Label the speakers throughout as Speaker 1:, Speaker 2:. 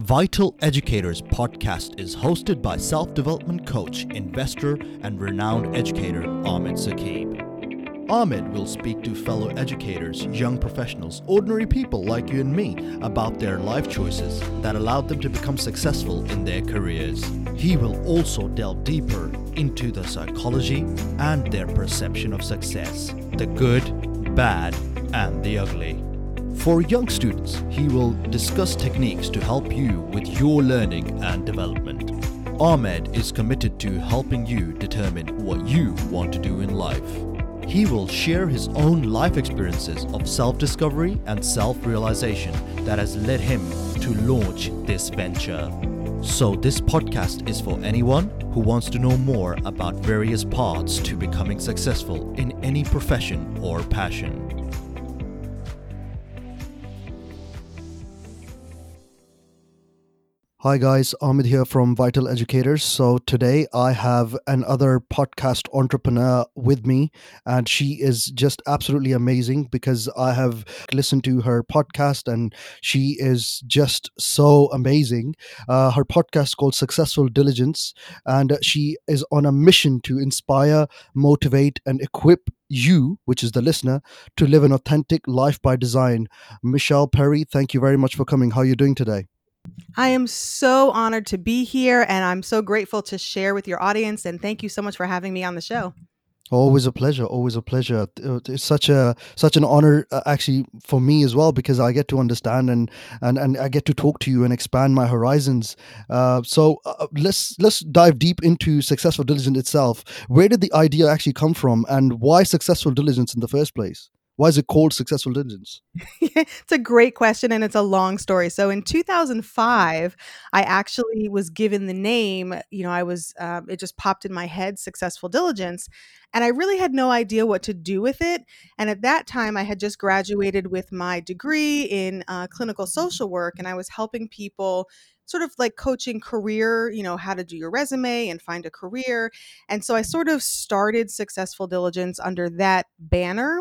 Speaker 1: Vital Educators podcast is hosted by self development coach, investor, and renowned educator Ahmed Saqib. Ahmed will speak to fellow educators, young professionals, ordinary people like you and me about their life choices that allowed them to become successful in their careers. He will also delve deeper into the psychology and their perception of success the good, bad, and the ugly. For young students, he will discuss techniques to help you with your learning and development. Ahmed is committed to helping you determine what you want to do in life. He will share his own life experiences of self discovery and self realization that has led him to launch this venture. So, this podcast is for anyone who wants to know more about various paths to becoming successful in any profession or passion. Hi guys, Ahmed here from Vital Educators. So today I have another podcast entrepreneur with me, and she is just absolutely amazing because I have listened to her podcast and she is just so amazing. Uh, her podcast called Successful Diligence, and she is on a mission to inspire, motivate, and equip you, which is the listener, to live an authentic life by design. Michelle Perry, thank you very much for coming. How are you doing today?
Speaker 2: I am so honored to be here and I'm so grateful to share with your audience. And thank you so much for having me on the show.
Speaker 1: Always a pleasure. Always a pleasure. Uh, it's such a such an honor, uh, actually, for me as well, because I get to understand and and and I get to talk to you and expand my horizons. Uh, so uh, uh let's let's dive deep into successful diligence itself. Where did the idea actually come from, and why successful diligence in the first place? Why is it called successful diligence?
Speaker 2: it's a great question and it's a long story. So in 2005, I actually was given the name, you know, I was, um, it just popped in my head, successful diligence. And I really had no idea what to do with it. And at that time, I had just graduated with my degree in uh, clinical social work and I was helping people sort of like coaching career, you know, how to do your resume and find a career. And so I sort of started Successful Diligence under that banner.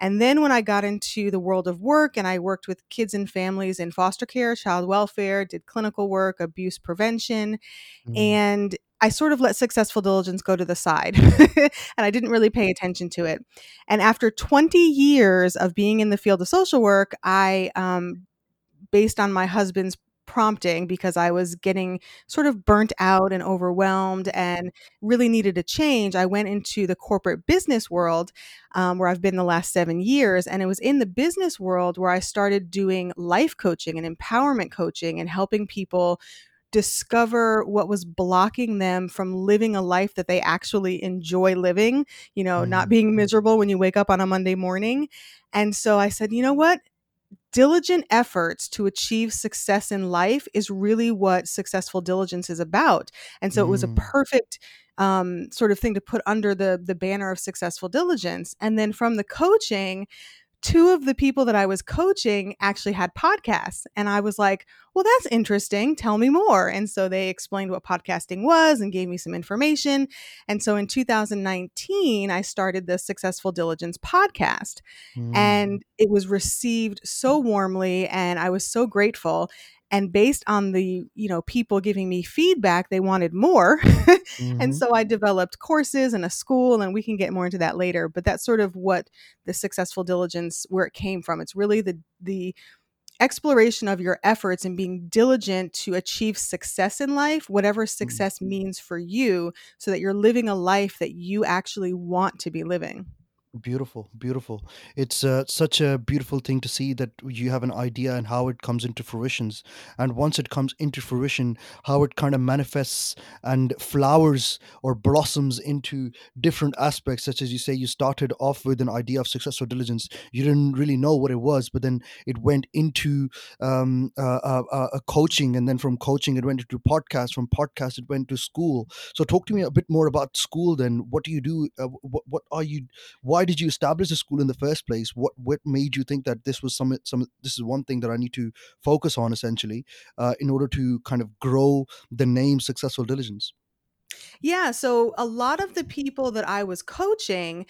Speaker 2: And then when I got into the world of work and I worked with kids and families in foster care, child welfare, did clinical work, abuse prevention, mm. and I sort of let successful diligence go to the side and I didn't really pay attention to it. And after 20 years of being in the field of social work, I, um, based on my husband's prompting because I was getting sort of burnt out and overwhelmed and really needed a change, I went into the corporate business world um, where I've been the last seven years. And it was in the business world where I started doing life coaching and empowerment coaching and helping people discover what was blocking them from living a life that they actually enjoy living, you know, mm-hmm. not being miserable when you wake up on a Monday morning. And so I said, you know what? Diligent efforts to achieve success in life is really what successful diligence is about. And so mm. it was a mm. perfect um, sort of thing to put under the the banner of successful diligence. And then from the coaching, two of the people that I was coaching actually had podcasts. And I was like, well, that's interesting. Tell me more. And so they explained what podcasting was and gave me some information. And so in 2019, I started the Successful Diligence podcast. Mm. And it was received so warmly. And I was so grateful and based on the you know people giving me feedback they wanted more mm-hmm. and so i developed courses and a school and we can get more into that later but that's sort of what the successful diligence where it came from it's really the the exploration of your efforts and being diligent to achieve success in life whatever mm. success mm-hmm. means for you so that you're living a life that you actually want to be living
Speaker 1: Beautiful, beautiful. It's uh, such a beautiful thing to see that you have an idea and how it comes into fruitions. And once it comes into fruition, how it kind of manifests and flowers or blossoms into different aspects, such as you say, you started off with an idea of successful diligence. You didn't really know what it was, but then it went into um, uh, coaching. And then from coaching, it went into podcast. From podcast, it went to school. So talk to me a bit more about school then. What do you do? Uh, what, what are you, why? Why did you establish the school in the first place? What what made you think that this was some some this is one thing that I need to focus on essentially uh, in order to kind of grow the name Successful Diligence?
Speaker 2: Yeah, so a lot of the people that I was coaching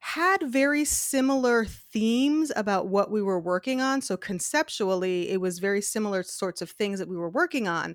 Speaker 2: had very similar themes about what we were working on. So conceptually, it was very similar sorts of things that we were working on.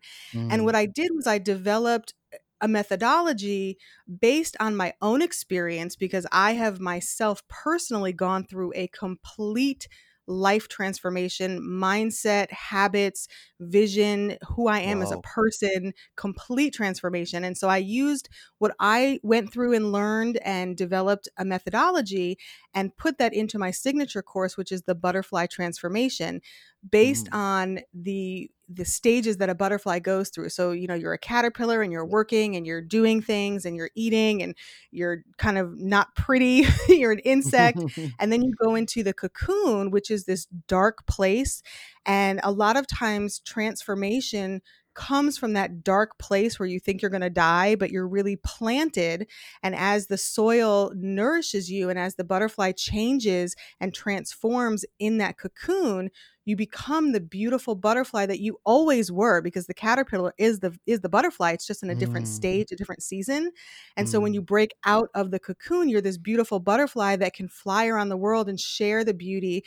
Speaker 2: And what
Speaker 3: Mm.
Speaker 2: I did was I developed a methodology based on my own experience because I have myself personally gone through a complete life transformation, mindset, habits, vision, who I am as a person, complete transformation. And so I used what I went through and learned and developed a methodology and put that into my signature course, which is the butterfly transformation, based
Speaker 3: Mm.
Speaker 2: on the the stages that a butterfly goes through. So, you know, you're a caterpillar and you're working and you're doing things and you're eating and you're kind of not pretty, you're an insect, and then you go into the cocoon, which is this dark place. And a lot of times, transformation comes from that dark place where you think you're going to die, but you're really planted. And as the soil nourishes you and as the butterfly changes and transforms in that cocoon, you become the beautiful butterfly that you always were because the caterpillar is the is the butterfly it's just in a different
Speaker 3: Mm.
Speaker 2: stage a different season and so when you
Speaker 3: Mm.
Speaker 2: break out of the cocoon you're this beautiful butterfly that can fly around the world and share the beauty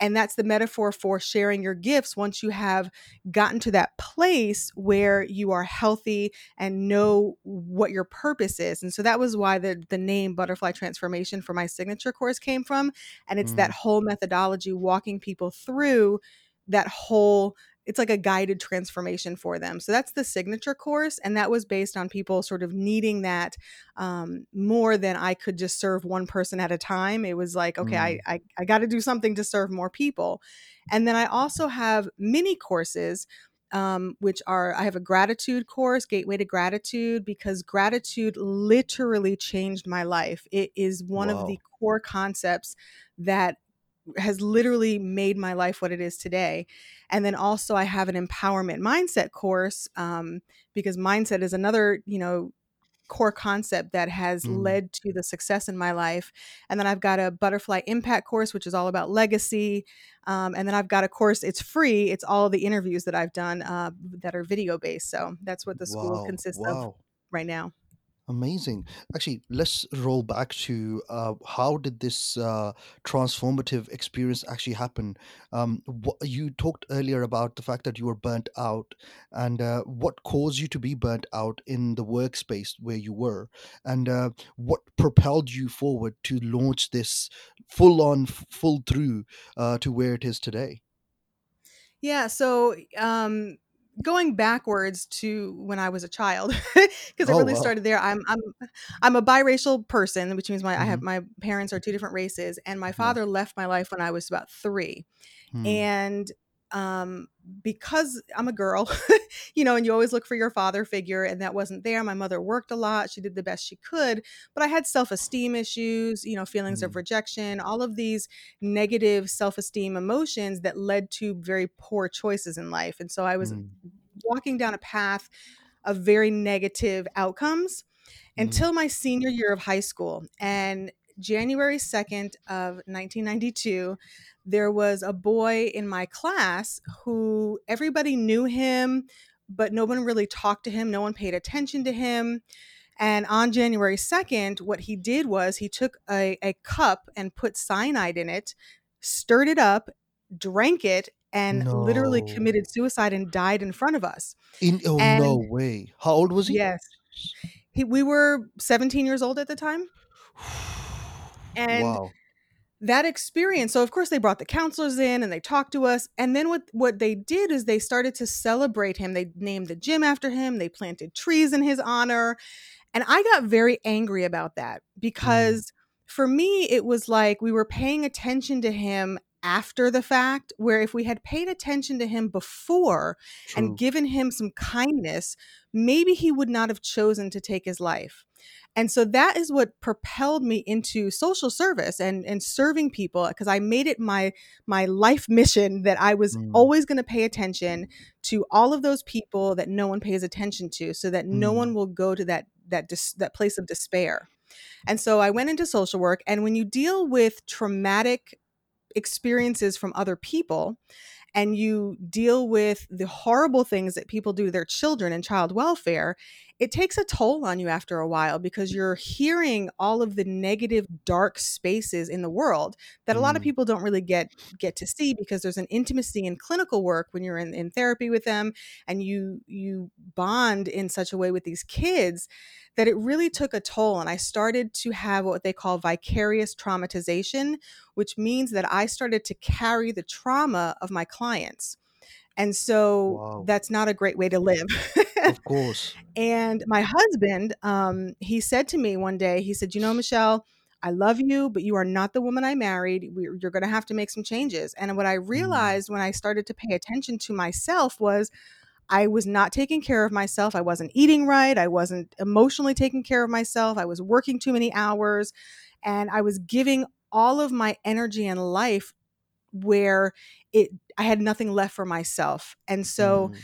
Speaker 2: and that's the metaphor for sharing your gifts once you have gotten to that place where you are healthy and know what your purpose is and so that was why the the name butterfly transformation for my signature course came from and it's that
Speaker 3: Mm.
Speaker 2: whole methodology walking people through that whole it's like a guided transformation for them. So that's the signature course and that was based on people sort of needing that um, more than i could just serve one person at a time. It was like okay i
Speaker 3: Mm.
Speaker 2: i, I got to do something to serve more people. And then i also have mini courses um, which are i have a gratitude course gateway to gratitude because gratitude literally changed my life. It is one of the core concepts that has literally made my life what it is today. And then also I have an empowerment mindset course um, because mindset is another, you know, core concept that has
Speaker 3: Mm.
Speaker 2: led to the success in my life. And then I've got a butterfly impact course, which is all about legacy. Um, and then I've got a course, it's free. It's all the interviews that I've done uh, that are video based. So that's what the school
Speaker 3: Wow.
Speaker 2: consists of right now.
Speaker 3: Amazing. Actually, let's roll back to uh, how did this uh, transformative experience actually happen? Um, what, you talked earlier about the fact that you were burnt out, and uh, what caused you to be burnt out in the workspace where you were, and uh, what propelled you forward to launch this full on, full through uh, to where it is today.
Speaker 2: Yeah, so um going backwards to when I was a child because it
Speaker 3: Oh
Speaker 2: really
Speaker 3: wow.
Speaker 2: started there. I'm I'm I'm a biracial person, which means my I
Speaker 3: hmm
Speaker 2: have my parents are two different races and my father left my life when I was about 3
Speaker 3: Hmm.
Speaker 2: and um because i'm a girl you know and you always look for your father figure and that wasn't there my mother worked a lot she did the best she could but i had self-esteem issues you know feelings of
Speaker 3: Hmm.
Speaker 2: rejection all of these negative self-esteem emotions that led to very poor choices in life and so i was
Speaker 3: Hmm.
Speaker 2: walking down a path of very negative outcomes
Speaker 3: Hmm.
Speaker 2: until my senior year of high school. And January 2nd of 1992, there was a boy in my class who everybody knew him, but no one really talked to him. No one paid attention to him. And on January 2nd, what he did was he took a, a cup and put cyanide in it, stirred it up, drank it, and literally committed suicide and died in front of us.
Speaker 3: In oh no way. How old was he?
Speaker 2: yes, he, we were 17 years old at the time. And
Speaker 3: Wow.
Speaker 2: that experience so of course they brought the counselors in and they talked to us and then what what they did is they started to celebrate him. They named the gym after him. They planted trees in his honor and i got very angry about that
Speaker 3: Mm,
Speaker 2: because for me it was like we were paying attention to him after the fact where if we had paid attention to him before and given him some kindness maybe he would not have chosen to take his life and so that is what propelled me into social service and and serving people because I made it my my life mission that I was
Speaker 3: Mm,
Speaker 2: always going to pay attention to all of those people that no one pays attention to so that no one
Speaker 3: mm,
Speaker 2: will go to that that dis- that place of despair. And so I went into social work and when you deal with traumatic experiences from other people and you deal with the horrible things that people do to their children and child welfare, it takes a toll on you after a while because you're hearing all of the negative dark spaces in the world that a lot of
Speaker 1: Mm,
Speaker 2: people don't really get get to see because there's an intimacy in clinical work when you're in, in therapy with them and you you bond in such a way with these kids that it really took a toll and i started to have what they call vicarious traumatization which means that i started to carry the trauma of my clients. And so
Speaker 1: wow.
Speaker 2: that's not a great way to live
Speaker 1: Of course.
Speaker 2: and my husband, um, he said to me one day, he said, You know, Michelle, I love you, but you are not the woman I married. We, you're going to have to make some changes. And what I
Speaker 1: Mm,
Speaker 2: realized when I started to pay attention to myself was I was not taking care of myself. I wasn't eating right. I wasn't emotionally taking care of myself. I was working too many hours. And I was giving all of my energy and life where it I had nothing left for myself. And so
Speaker 1: mm,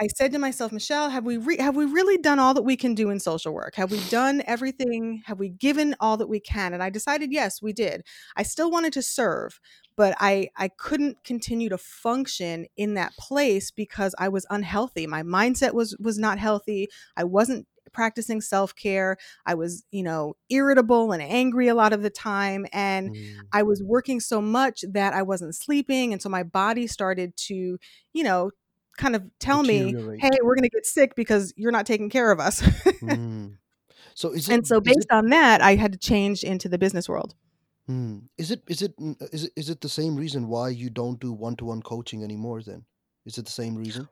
Speaker 2: I said to myself, Michelle, have we re- have we really done all that we can do in social work? Have we done everything? Have we given all that we can? And I decided, yes, we did. I still wanted to serve, but I I couldn't continue to function in that place because I was unhealthy. My mindset was was not healthy. I wasn't practicing self-care. I was, you know, irritable and angry a lot of the time and
Speaker 1: mm.
Speaker 2: I was working so much that I wasn't sleeping and so my body started to, you know, kind of tell me, "Hey, we're gonna get sick because you're not taking care of us."
Speaker 1: Mm. So is it
Speaker 2: and so
Speaker 1: is it
Speaker 2: based on that, I had to change into the business world.
Speaker 1: mm, is it is it is it is it the same reason why you don't do one-to-one coaching anymore then? Is it the same reason?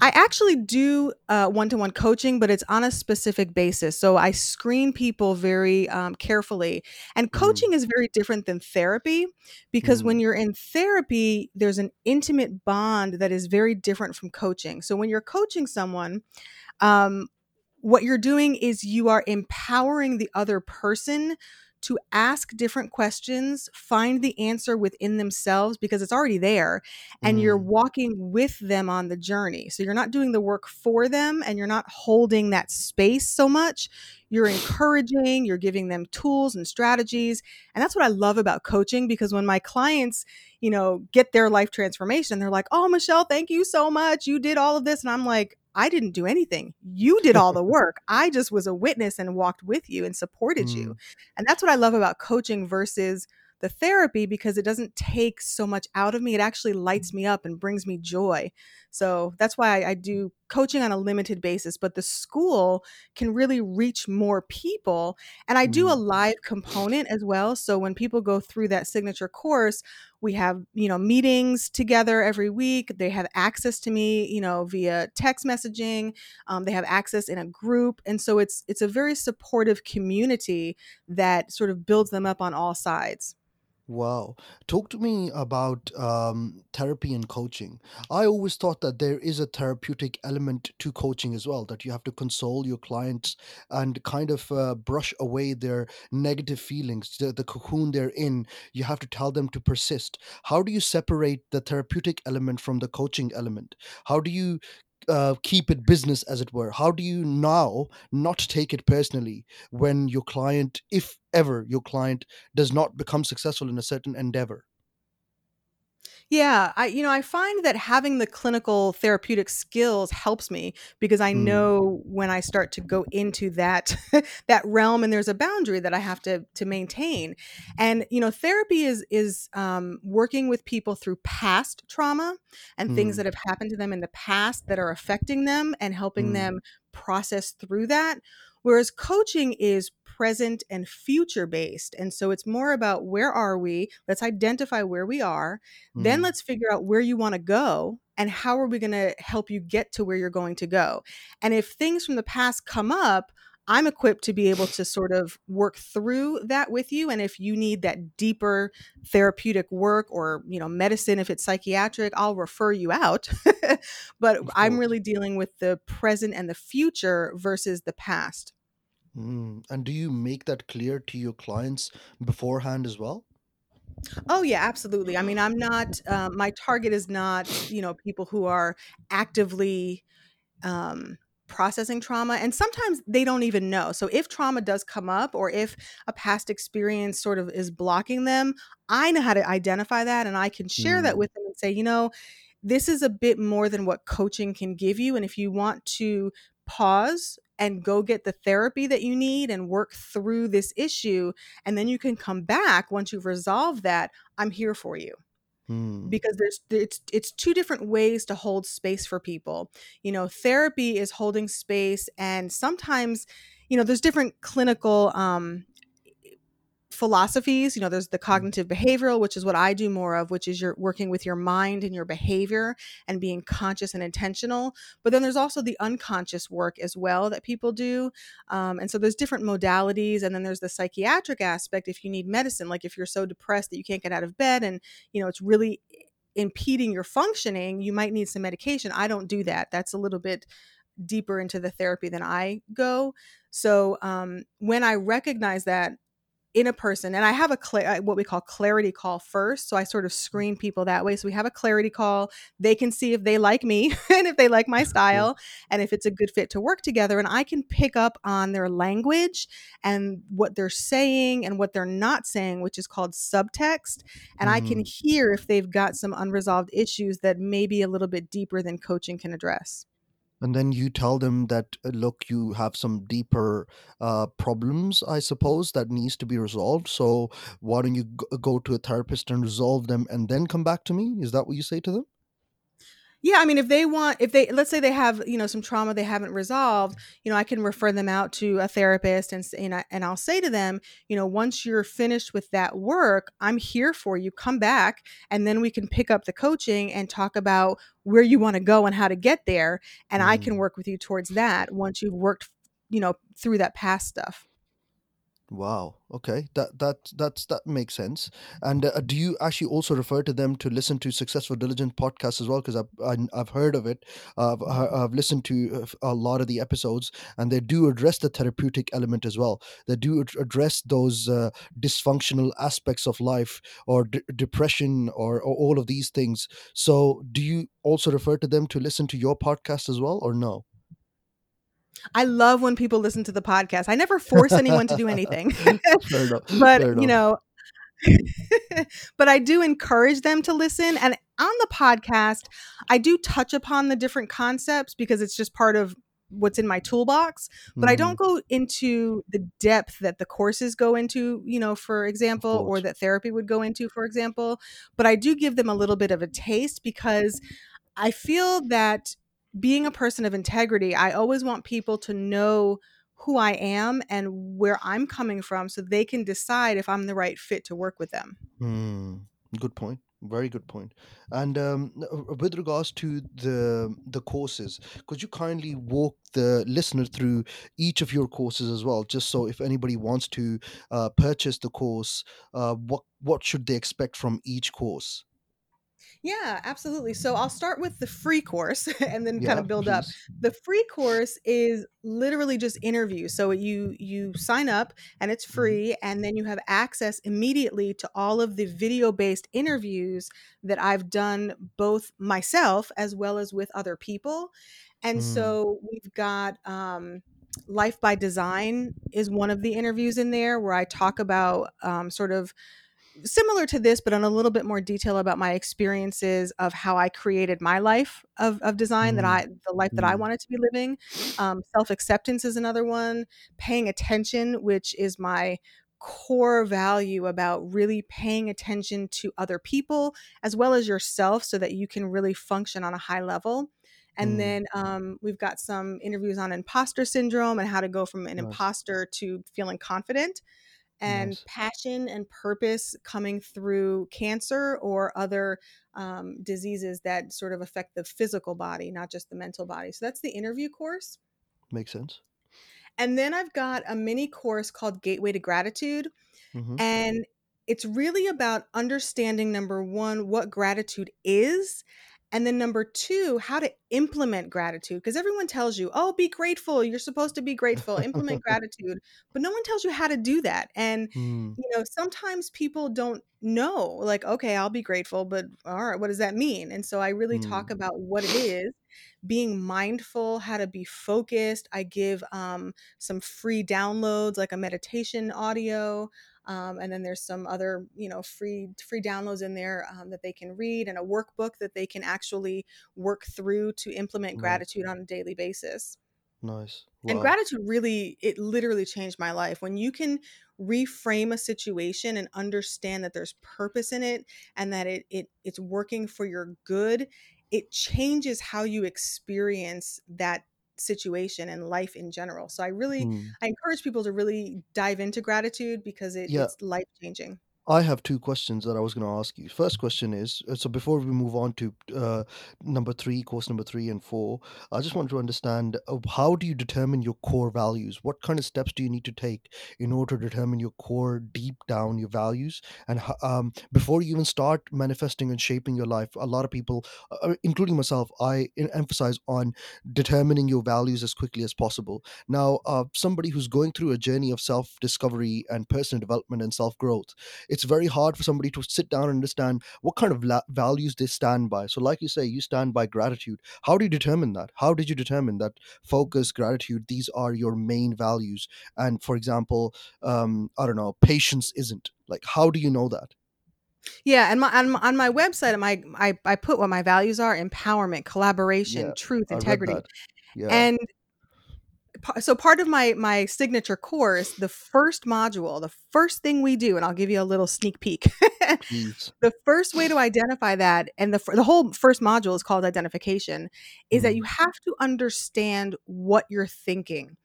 Speaker 2: I actually do uh, one-to-one coaching, but it's on a specific basis. So I screen people very um, carefully. And
Speaker 1: Mm,
Speaker 2: coaching is very different than therapy because when
Speaker 1: mm,
Speaker 2: you're in therapy, there's an intimate bond that is very different from coaching. So when you're coaching someone, um, what you're doing is you are empowering the other person to ask different questions, find the answer within themselves because it's already there, and you're
Speaker 1: mm.
Speaker 2: walking with them on the journey. So you're not doing the work for them and you're not holding that space so much. You're encouraging, you're giving them tools and strategies. And that's what I love about coaching because when my clients, you know, get their life transformation, they're like, "Oh, Michelle, thank you so much. You did all of this." And I'm like, I didn't do anything. You did all the work. I just was a witness and walked with you and supported you.
Speaker 1: Mm,
Speaker 2: And that's what I love about coaching versus the therapy because it doesn't take so much out of me. It actually lights me up and brings me joy. So that's why I, I do coaching on a limited basis. But the school can really reach more people. And I do a
Speaker 1: mm.
Speaker 2: live component as well. So when people go through that signature course, we have you know meetings together every week they have access to me you know via text messaging um, they have access in a group and so it's it's a very supportive community that sort of builds them up on all sides
Speaker 1: Wow. Talk to me about um, therapy and coaching. I always thought that there is a therapeutic element to coaching as well, that you have to console your clients and kind of uh, brush away their negative feelings, the, the cocoon they're in. You have to tell them to persist. How do you separate the therapeutic element from the coaching element? How do you uh, keep it business, as it were? How do you now not take it personally when your client, if ever your client, does not become successful in a certain endeavor?
Speaker 2: Yeah, I you know, I find that having the clinical therapeutic skills helps me because I
Speaker 1: Mm,
Speaker 2: know when I start to go into that that realm and there's a boundary that I have to to maintain. And you know, therapy is is um, working with people through past trauma and things
Speaker 1: mm,
Speaker 2: that have happened to them in the past that are affecting them and helping
Speaker 1: mm,
Speaker 2: them process through that. Whereas coaching is present and future based. And so it's more about where are we? Let's identify where we are then
Speaker 1: mm.
Speaker 2: let's figure out where you want to go and how are we going to help you get to where you're going to go. And if things from the past come up, I'm equipped to be able to sort of work through that with you and if you need that deeper therapeutic work or you know medicine if it's psychiatric I'll refer you out but I'm really dealing with the present and the future versus the past
Speaker 1: Mm. And do you make that clear to your clients beforehand as well?
Speaker 2: Oh yeah, absolutely. I mean, I'm not. Uh, my target is not, you know, people who are actively um, processing trauma. And sometimes they don't even know. So if trauma does come up or if a past experience sort of is blocking them, I know how to identify that and I can share that
Speaker 1: Mm,
Speaker 2: with them and say, you know, this is a bit more than what coaching can give you. And if you want to pause and go get the therapy that you need and work through this issue and then you can come back once you've resolved that i'm here for you
Speaker 1: Hmm.
Speaker 2: because there's it's it's two different ways to hold space for people you know therapy is holding space and sometimes you know there's different clinical um philosophies you know there's the
Speaker 1: Mm.
Speaker 2: cognitive behavioral which is what i do more of which is you're working with your mind and your behavior and being conscious and intentional but then there's also the unconscious work as well that people do um, and so there's different modalities and then there's the psychiatric aspect if you need medicine like if you're so depressed that you can't get out of bed and you know it's really impeding your functioning you might need some medication. I don't do that. That's a little bit deeper into the therapy than i go. So um, when i recognize that in a person and i have a cl- uh, what we call clarity call first so i sort of mm. screen people that way so we have a clarity call. They can see if they like me and if they like my mm-hmm. style and if it's a good fit to work together and i can pick up on their language and what they're saying and what they're not saying which is called subtext and i can
Speaker 1: Mhm.
Speaker 2: hear if they've got some unresolved issues that may be a little bit deeper than coaching can address
Speaker 1: and then you tell them that uh, look you have some deeper uh, problems i suppose that needs to be resolved. So why don't you go to a therapist and resolve them and then come back to me? Is that what you say to them
Speaker 2: Yeah, I mean, if they want, if they, let's say they have, you know, some trauma they haven't resolved, you know, I can refer them out to a therapist and, and, I, and I'll say to them, you know, once you're finished with that work, I'm here for you. Come back. And then we can pick up the coaching and talk about where you want to go and how to get there. And I can
Speaker 1: Mm.
Speaker 2: work with you towards that once you've worked, you know, through that past stuff.
Speaker 1: Wow. Okay. That that that's that makes sense. And uh, do you actually also refer to them to listen to Successful Diligent podcast as well? Because I've I- I've heard of it. Uh, I've I've listened to uh, a lot of the episodes, and they do address the therapeutic element as well. They do ad- address those uh, dysfunctional aspects of life, or d- depression, or, or all of these things. So, do you also refer to them to listen to your podcast as well, or no?
Speaker 2: I love when people listen to the podcast. I never force anyone to do anything. But you know but I do encourage them to listen. And on the podcast, I do touch upon the different concepts because it's just part of what's in my toolbox. But I
Speaker 1: Mhm.
Speaker 2: don't go into the depth that the courses go into, you know, for example, or that therapy would go into, for example. But I do give them a little bit of a taste because I feel that being a person of integrity, I always want people to know who I am and where I'm coming from so they can decide if I'm the right fit to work with them.
Speaker 1: Hmm. Good point. Very good point. And um, uh, with regards to the the courses, could you kindly walk the listener through each of your courses as well, just so if anybody wants to uh, purchase the course, uh, what what should they expect from each course?
Speaker 2: Yeah, absolutely. So I'll start with the free course and then kind
Speaker 1: Yeah,
Speaker 2: of build up.
Speaker 1: please.
Speaker 2: The free course is literally just interviews. So you you sign up and it's
Speaker 1: Mhm.
Speaker 2: free and then you have access immediately to all of the video-based interviews that I've done both myself as well as with other people. And
Speaker 1: Hmm.
Speaker 2: so we've got um Life by Design is one of the interviews in there where I talk about um, sort of similar to this, but in a little bit more detail about my experiences of how I created my life of, of design that
Speaker 1: Hmm.
Speaker 2: I, the life that I
Speaker 1: Hmm.
Speaker 2: wanted to be living. Um, Self acceptance is another one. Paying attention, which is my core value about really paying attention to other people as well as yourself so that you can really function on a high level. And
Speaker 1: Hmm.
Speaker 2: then um, we've got some interviews on imposter syndrome and how to go from an
Speaker 1: Nice.
Speaker 2: imposter to feeling confident and
Speaker 1: Nice.
Speaker 2: passion and purpose coming through cancer or other um, diseases that sort of affect the physical body, not just the mental body. So that's the interview course.
Speaker 1: Makes sense.
Speaker 2: And then I've got a mini course called Gateway to Gratitude.
Speaker 1: hmm
Speaker 2: And it's really about understanding number one, what gratitude is. And then number two, how to implement gratitude. Because everyone tells you, oh, be grateful. You're supposed to be grateful, implement gratitude. But no one tells you how to do that. And,
Speaker 1: Hmm.
Speaker 2: you know, sometimes people don't know, like, okay, I'll be grateful, but all right, what does that mean? And so I really
Speaker 1: Hmm.
Speaker 2: talk about what it is, being mindful, how to be focused. I give um, some free downloads, like a meditation audio um, and then there's some other you know free free downloads in there um, that they can read and a workbook that they can actually work through to implement
Speaker 1: Nice.
Speaker 2: gratitude on a daily basis
Speaker 1: Nice.
Speaker 2: And gratitude really, it literally changed my life. When you can reframe a situation and understand that there's purpose in it and that it, it it's working for your good, it changes how you experience that situation and life in general. So I really
Speaker 1: Hmm.
Speaker 2: I encourage people to really dive into gratitude because it,
Speaker 1: Yeah.
Speaker 2: it's life changing.
Speaker 1: I have two questions that I was going to ask you. First question is uh, so before we move on to uh, number three, course number three and four, I just want to understand uh, how do you determine your core values? What kind of steps do you need to take in order to determine your core, deep down, your values? And um, before you even start manifesting and shaping your life, a lot of people, uh, including myself, I emphasize on determining your values as quickly as possible. Now, uh, somebody who's going through a journey of self discovery and personal development and self growth it's very hard for somebody to sit down and understand what kind of la- values they stand by. So, like you say, you stand by gratitude. How do you determine that? How did you determine that focus, gratitude, these are your main values? And for example, um, I don't know, patience isn't. Like, how do you know that?
Speaker 2: Yeah, and my on, my on my website, my I, I put what my values are: empowerment,
Speaker 1: Yeah,
Speaker 2: collaboration, truth, integrity.
Speaker 1: Yeah.
Speaker 2: And so part of my my signature course, the first module, the first thing we do, and I'll give you a little sneak peek. The first way to identify that, and the the whole first module is called identification, is that
Speaker 1: Mm,
Speaker 2: you have to understand what you're thinking.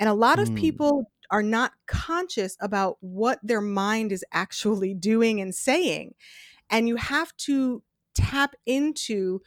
Speaker 2: And a lot of
Speaker 1: mm,
Speaker 2: people are not conscious about what their mind is actually doing and saying. And you have to tap into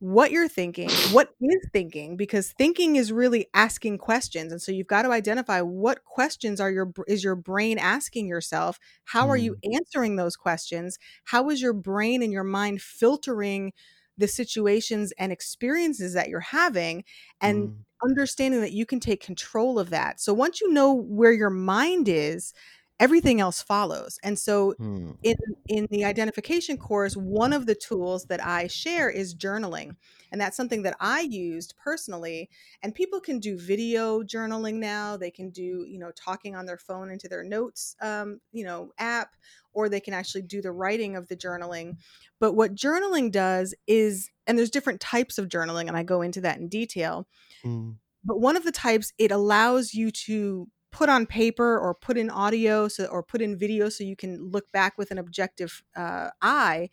Speaker 2: what you're thinking, what is thinking, because thinking is really asking questions. And so you've got to identify what questions are your is your brain asking yourself? How are you
Speaker 1: mm,
Speaker 2: answering those questions? How is your brain and your mind filtering the situations and experiences that you're having and
Speaker 1: mm,
Speaker 2: understanding that you can take control of that. So once you know where your mind is, everything else follows. And so
Speaker 1: mm,
Speaker 2: in in the identification course, one of the tools that I share is journaling. And that's something that I used personally. And people can do video journaling now. They can do, you know, talking on their phone into their notes, um, you know, app, or they can actually do the writing of the journaling. But what journaling does is, and there's different types of journaling, and I go into that in detail.
Speaker 1: mm,
Speaker 2: But one of the types, it allows you to put on paper or put in audio so, or put in video so you can look back with an objective uh, eye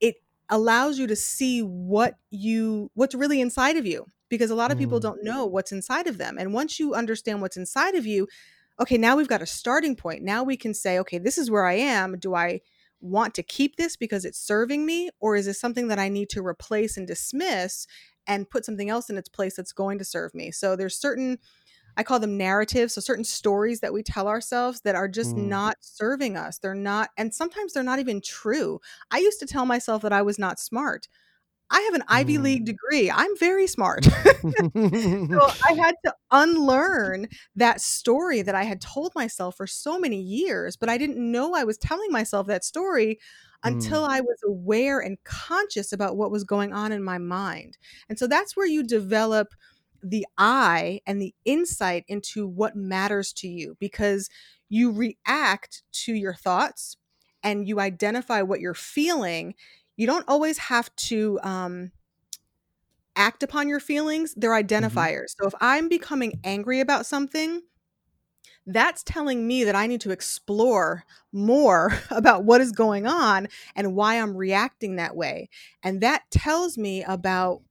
Speaker 2: it allows you to see what you what's really inside of you because a lot of people
Speaker 1: mm,
Speaker 2: don't know what's inside of them. And once you understand what's inside of you okay now we've got a starting point. Now we can say okay this is where i am. Do i want to keep this because it's serving me or is this something that i need to replace and dismiss and put something else in its place that's going to serve me? So there's certain I call them narratives. So certain stories that we tell ourselves that are just
Speaker 1: mm,
Speaker 2: not serving us. They're not, and sometimes they're not even true. I used to tell myself that I was not smart. I have an Ivy
Speaker 1: mm.
Speaker 2: League degree. I'm very smart. so I had to unlearn that story that I had told myself for so many years, but I didn't know I was telling myself that story until
Speaker 1: Mm,
Speaker 2: I was aware and conscious about what was going on in my mind. And so that's where you develop the eye and the insight into what matters to you because you react to your thoughts and you identify what you're feeling. You don't always have to um, act upon your feelings, they're
Speaker 1: mhm,
Speaker 2: identifiers. So if I'm becoming angry about something, that's telling me that I need to explore more about what is going on and why I'm reacting that way. And that tells me about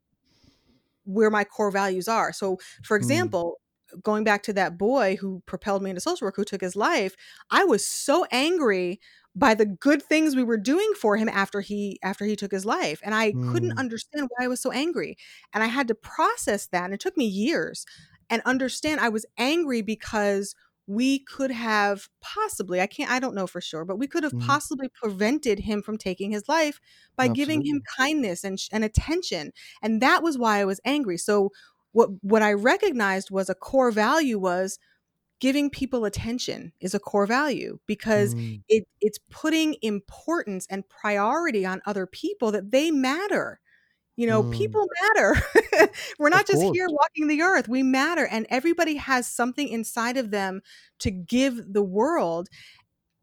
Speaker 2: where my core values are. So, for
Speaker 1: mm,
Speaker 2: example, going back to that boy who propelled me into social work who took his life, I was so angry by the good things we were doing for him after he after he took his life and I couldn't
Speaker 1: mm,
Speaker 2: understand why I was so angry. And I had to process that and it took me years and understand I was angry because we could have possibly I can't I don't know for sure, but we could have
Speaker 1: mhm.
Speaker 2: possibly prevented him from taking his life by giving him kindness and, and attention and that was why I was angry. So what what I recognized was a core value was giving people attention is a core value because
Speaker 1: Mm,
Speaker 2: it it's putting importance and priority on other people that they matter. You know,
Speaker 1: mm.
Speaker 2: people matter. We're
Speaker 1: Of
Speaker 2: not just
Speaker 1: course.
Speaker 2: here walking the earth. We matter and everybody has something inside of them to give the world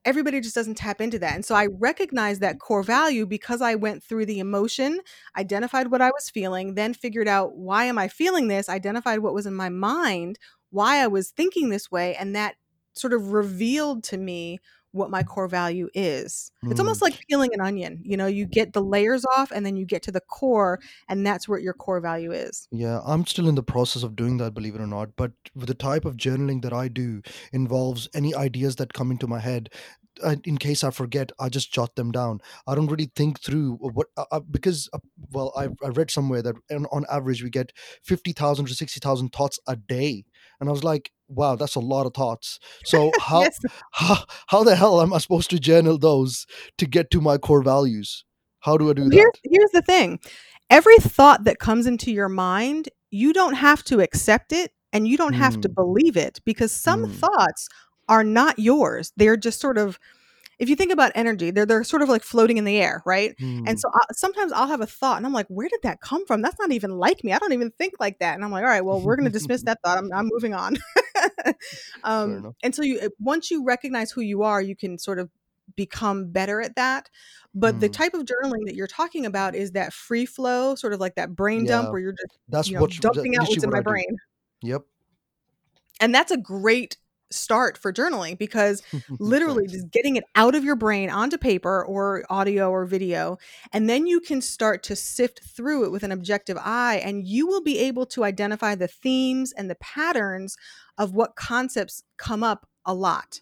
Speaker 2: everybody just doesn't tap into that. And so I recognize that core value because I went through the emotion, identified what I was feeling, then figured out why am I feeling this, identified what was in my mind, why I was thinking this way, and that sort of revealed to me what my core value is. It's almost
Speaker 1: Mm.
Speaker 2: like peeling an onion. You know, you get the layers off and then you get to the core, and that's what your core value is.
Speaker 1: Yeah, I'm still in the process of doing that, believe it or not. But the type of journaling that I do involves any ideas that come into my head. In case I forget, I just jot them down. I don't really think through what uh, uh, because uh, well, I I read somewhere that on, on average we get fifty thousand to sixty thousand thoughts a day, and I was like, wow, that's a lot of thoughts. So how
Speaker 2: Yes.
Speaker 1: how how the hell am I supposed to journal those to get to my core values? How do I do
Speaker 2: here's
Speaker 1: that?
Speaker 2: here's the thing. Every thought that comes into your mind, you don't have to accept it and you don't have to
Speaker 1: Hmm.
Speaker 2: believe it because some
Speaker 1: Hmm.
Speaker 2: thoughts are not yours. They're just sort of if you think about energy, they're they're sort of like floating in the air, right? And
Speaker 1: Hmm.
Speaker 2: so I, sometimes I'll have a thought and I'm like, where did that come from? That's not even like me. I don't even think like that. And I'm like, all right, well, we're going to dismiss that thought. I'm, I'm moving on. Um, and so you uh, once you recognize who you are, you can sort of become better at that. But the
Speaker 1: Hmm.
Speaker 2: type of journaling that you're talking about is that free flow, sort of like that brain dump where you're just,
Speaker 1: That's
Speaker 2: you know,
Speaker 1: what
Speaker 2: dumping out what's in
Speaker 1: what
Speaker 2: my
Speaker 1: I do.
Speaker 2: brain.
Speaker 1: Yep.
Speaker 2: And that's a great start for journaling because literally just getting it out of your brain onto paper or audio or video and then you can start to sift through it with an objective eye and you will be able to identify the themes and the patterns of what concepts come up a lot.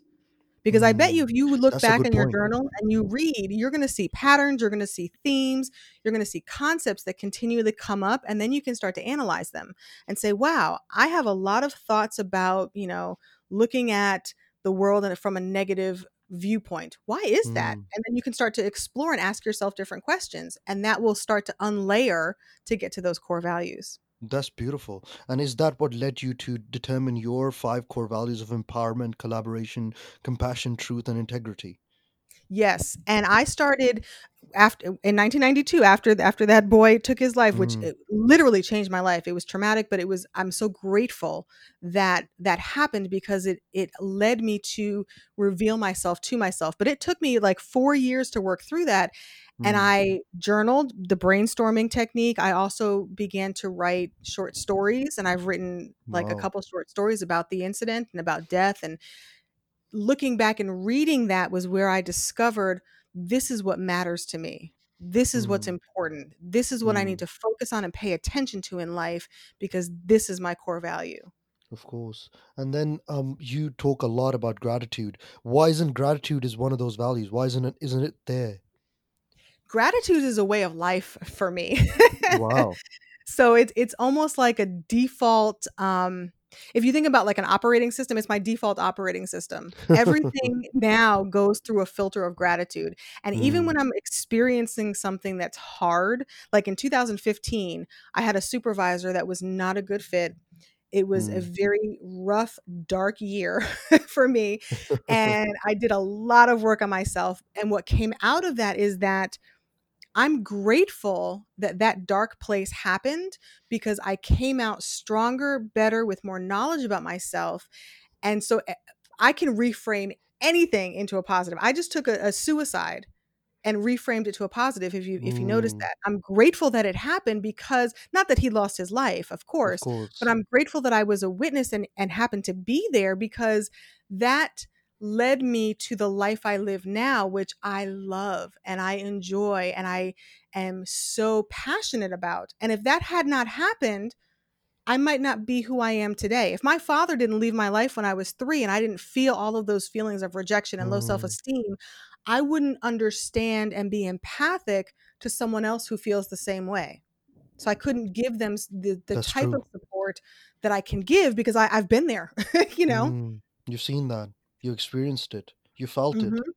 Speaker 2: Because i bet you
Speaker 1: Mm,
Speaker 2: if you would look
Speaker 1: that's
Speaker 2: back in your journal and you read you're going to see patterns you're going to see themes you're going to see concepts that continually come up and then you can start to analyze them and say wow i have a lot of thoughts about you know looking at the world from a negative viewpoint. Why is that?
Speaker 1: Mm,
Speaker 2: and then you can start to explore and ask yourself different questions and that will start to unlayer to get to those core values
Speaker 1: that's beautiful. And is that what led you to determine your five core values of empowerment, collaboration, compassion, truth, and integrity?
Speaker 2: Yes, and I started after in 1992 after after that boy took his life, which
Speaker 1: Mm,
Speaker 2: it literally changed my life. It was traumatic, but it was I'm so grateful that that happened because it it led me to reveal myself to myself. But it took me like 4 years to work through that and
Speaker 1: mm,
Speaker 2: I journaled the brainstorming technique. I also began to write short stories and I've written like a couple short stories about the incident and about death and looking back and reading that was where I discovered this is what matters to me. This is what's
Speaker 1: Mm,
Speaker 2: important. This is what I need
Speaker 1: mm,
Speaker 2: to focus on and pay attention to in life because this is my core value.
Speaker 1: of course. And then um, you talk a lot about gratitude. Why isn't gratitude is one of those values? Why isn't it? Isn't it there?
Speaker 2: Gratitude is a way of life for me.
Speaker 1: Wow.
Speaker 2: so it's it's almost like a default um if you think about like an operating system it's my default operating system. Everything now goes through a filter of gratitude and even
Speaker 1: mm,
Speaker 2: when i'm experiencing something that's hard like in 2015 i had a supervisor that was not a good fit. It was a
Speaker 1: mm.
Speaker 2: very rough dark year for me and i did a lot of work on myself and what came out of that is that I'm grateful that that dark place happened because I came out stronger, better, with more knowledge about myself. And so eh, I can reframe anything into a positive. I just took a, a suicide and reframed it to a positive if you if you notice
Speaker 1: mm,
Speaker 2: that. I'm grateful that it happened because not that he lost his life, of
Speaker 1: of
Speaker 2: course, but. I'm grateful that I was a witness and and happened to be there because that led me to the life I live now which I love and I enjoy and I am so passionate about. And if that had not happened, I might not be who I am today. If my father didn't leave my life when I was 3 and I didn't feel all of those feelings of rejection and low
Speaker 1: Mm,
Speaker 2: self-esteem, I wouldn't understand and be empathic to someone else who feels the same way. So I couldn't give them the, the
Speaker 1: that's
Speaker 2: type of support that I can give because I, I've been there, you know?
Speaker 1: Mm, you've seen that. You experienced it. You felt it.
Speaker 2: hmm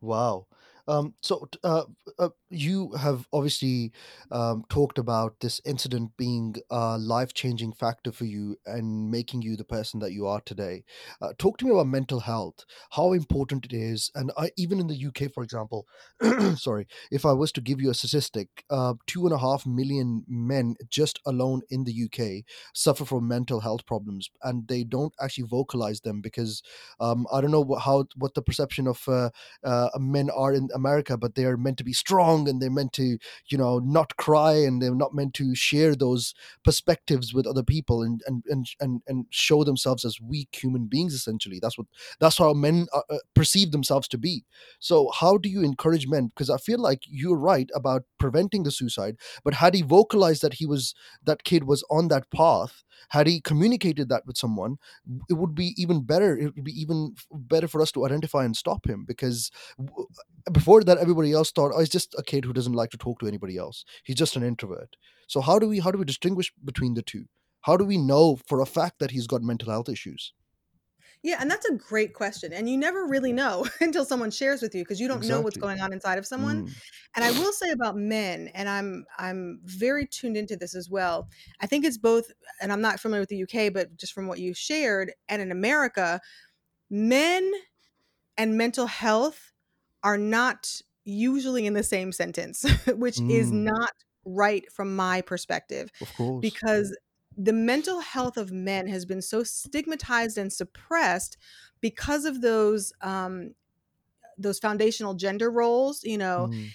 Speaker 1: Wow. Um, so, t- uh, uh, you have obviously um, talked about this incident being a life-changing factor for you and making you the person that you are today. Uh, talk to me about mental health, how important it is, and I, even in the UK, for example, sorry, if I was to give you a statistic, uh, two and a half million men just alone in the UK suffer from mental health problems, and they don't actually vocalize them because um, I don't know what, how what the perception of uh, uh, men are in America, but they are meant to be strong and they're meant to, you know, not cry and they're not meant to share those perspectives with other people and and and and, and show themselves as weak human beings. Essentially, that's what that's how men uh, uh, perceive themselves to be. So, how do you encourage men? Because I feel like you're right about preventing the suicide, but had he vocalized that he was that kid was on that path, had he communicated that with someone, it would be even better. It would be even better for us to identify and stop him because before that everybody else thought oh he's just a kid who doesn't like to talk to anybody else he's just an introvert so how do we how do we distinguish between the two how do we know for a fact that he's got mental health issues
Speaker 2: yeah, and that's a great question. And you never really know until someone shares with you because you don't know what's going on inside of someone.
Speaker 1: mm,
Speaker 2: And I will say about men, and I'm I'm very tuned into this as well. I think it's both, and I'm not familiar with the UK, but just from what you shared, and in America, men and mental health are not usually in the same sentence, which is
Speaker 1: mm,
Speaker 2: not right from my perspective
Speaker 1: of course.
Speaker 2: because the mental health of men has been so stigmatized and suppressed because of those um those foundational gender roles you know
Speaker 1: mm,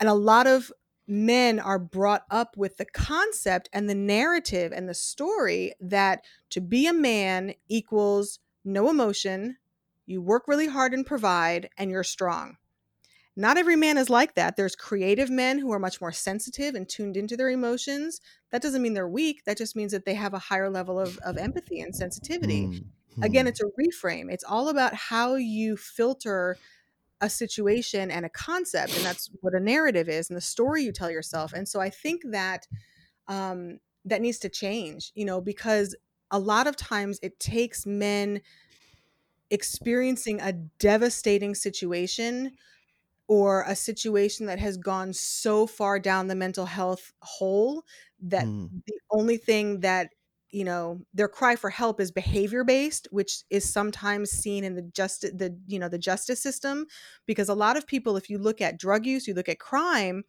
Speaker 2: and a lot of men are brought up with the concept and the narrative and the story that to be a man equals no emotion you work really hard and provide and you're strong not every man is like that. There's creative men who are much more sensitive and tuned into their emotions. That doesn't mean they're weak. That just means that they have a higher level of, of empathy and sensitivity.
Speaker 1: mm,
Speaker 2: Again,
Speaker 1: mm,
Speaker 2: it's a reframe. It's all about how you filter a situation and a concept. And that's what a narrative is and the story you tell yourself. And so I think that um, that needs to change, you know, because a lot of times it takes men experiencing a devastating situation or a situation that has gone so far down the mental health hole that
Speaker 1: mm,
Speaker 2: the only thing that you know their cry for help is behavior based which is sometimes seen in the just the you know the justice system because a lot of people if you look at drug use you look at crime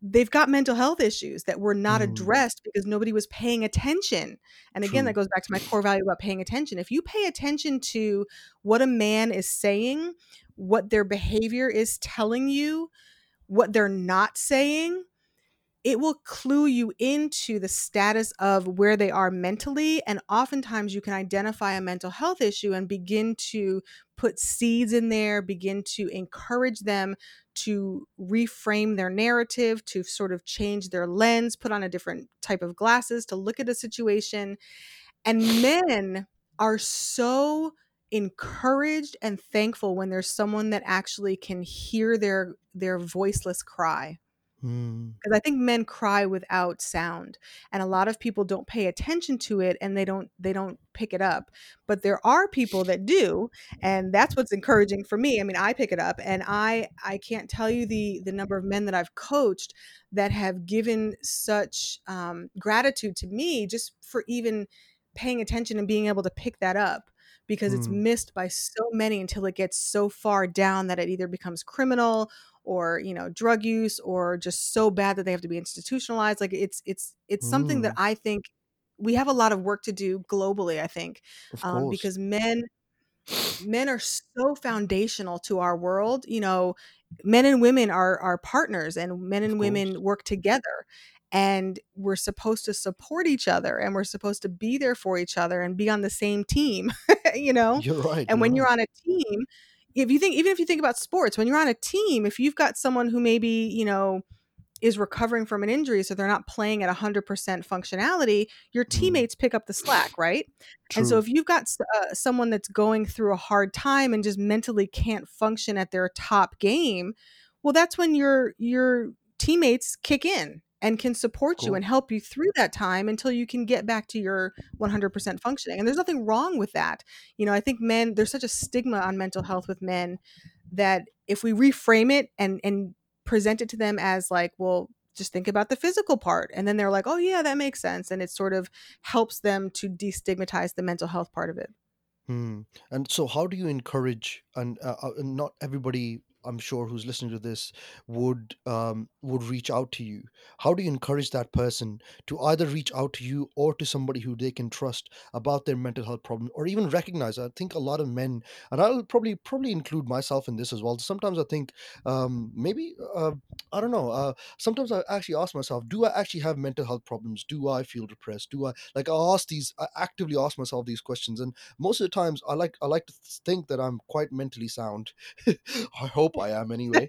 Speaker 2: they've got mental health issues that were not
Speaker 1: mm,
Speaker 2: addressed because nobody was paying attention. And again, that goes back to my core value about paying attention. If you pay attention to what a man is saying, what their behavior is telling you, what they're not saying, it will clue you into the status of where they are mentally. And oftentimes you can identify a mental health issue and begin to put seeds in there, begin to encourage them to reframe their narrative, to sort of change their lens, put on a different type of glasses to look at a situation. And men are so encouraged and thankful when there's someone that actually can hear their their voiceless cry because I think men cry without sound, and a lot of people don't pay attention to it, and they don't they don't pick it up. But there are people that do, and that's what's encouraging for me. I mean, I pick it up, and I I can't tell you the the number of men that I've coached that have given such um, gratitude to me just for even paying attention and being able to pick that up because it's
Speaker 1: mm,
Speaker 2: missed by so many until it gets so far down that it either becomes criminal or you know drug use or just so bad that they have to be institutionalized like it's it's it's something that
Speaker 1: mm,
Speaker 2: i think we have a lot of work to do globally i think um, because men men are so foundational to our world you know men and women are are partners and men and women work together and we're supposed to support each other and we're supposed to be there for each other and be on the same team you know?
Speaker 1: You're right
Speaker 2: and
Speaker 1: you're
Speaker 2: when you're on a team if you think even if you think about sports when you're on a team if you've got someone who maybe you know is recovering from an injury so they're not playing at 100% functionality your
Speaker 1: mm,
Speaker 2: teammates pick up the slack right? And so if you've got uh, someone that's going through a hard time and just mentally can't function at their top game well that's when your your teammates kick in and can support you and help you through that time until you can get back to your 100% functioning and there's nothing wrong with that you know i think men there's such a stigma on mental health with men that if we reframe it and and present it to them as like, well, just think about the physical part. And then they're like, oh, yeah, that makes sense. And it sort of helps them to destigmatize the mental health part of it.
Speaker 1: Hmm. And so, how do you encourage? And uh, uh, not everybody, I'm sure, who's listening to this would um, would reach out to you. How do you encourage that person to either reach out to you or to somebody who they can trust about their mental health problem, or even recognize? I think a lot of men, and I'll probably probably include myself in this as well. Sometimes I think um, maybe uh, I don't know. Uh, sometimes I actually ask myself, do I actually have mental health problems? Do I feel depressed? Do I like I ask these? I actively ask myself these questions, and most of the times I like I like to think that I'm quite mentally sound. I hope I am anyway.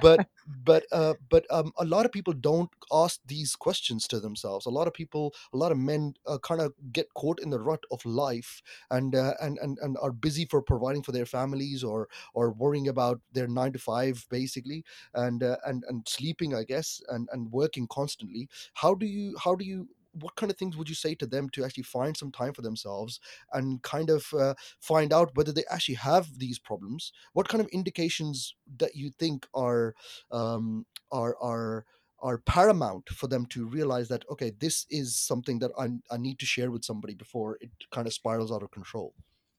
Speaker 1: But but uh, but um, a lot of people don't ask these questions to themselves. A lot of people, a lot of men, uh, kind of get caught in the rut of life and uh, and and and are busy for providing for their families or or worrying about their nine to five basically and uh, and and sleeping, I guess, and and working constantly. How do you how do you what kind of things would you say to them to actually find some time for themselves and kind of uh, find out whether they actually have these problems? What kind of indications that you think are um, are are are paramount for them to realize that okay this is something that I, I need to share with somebody before it kind of spirals out of control?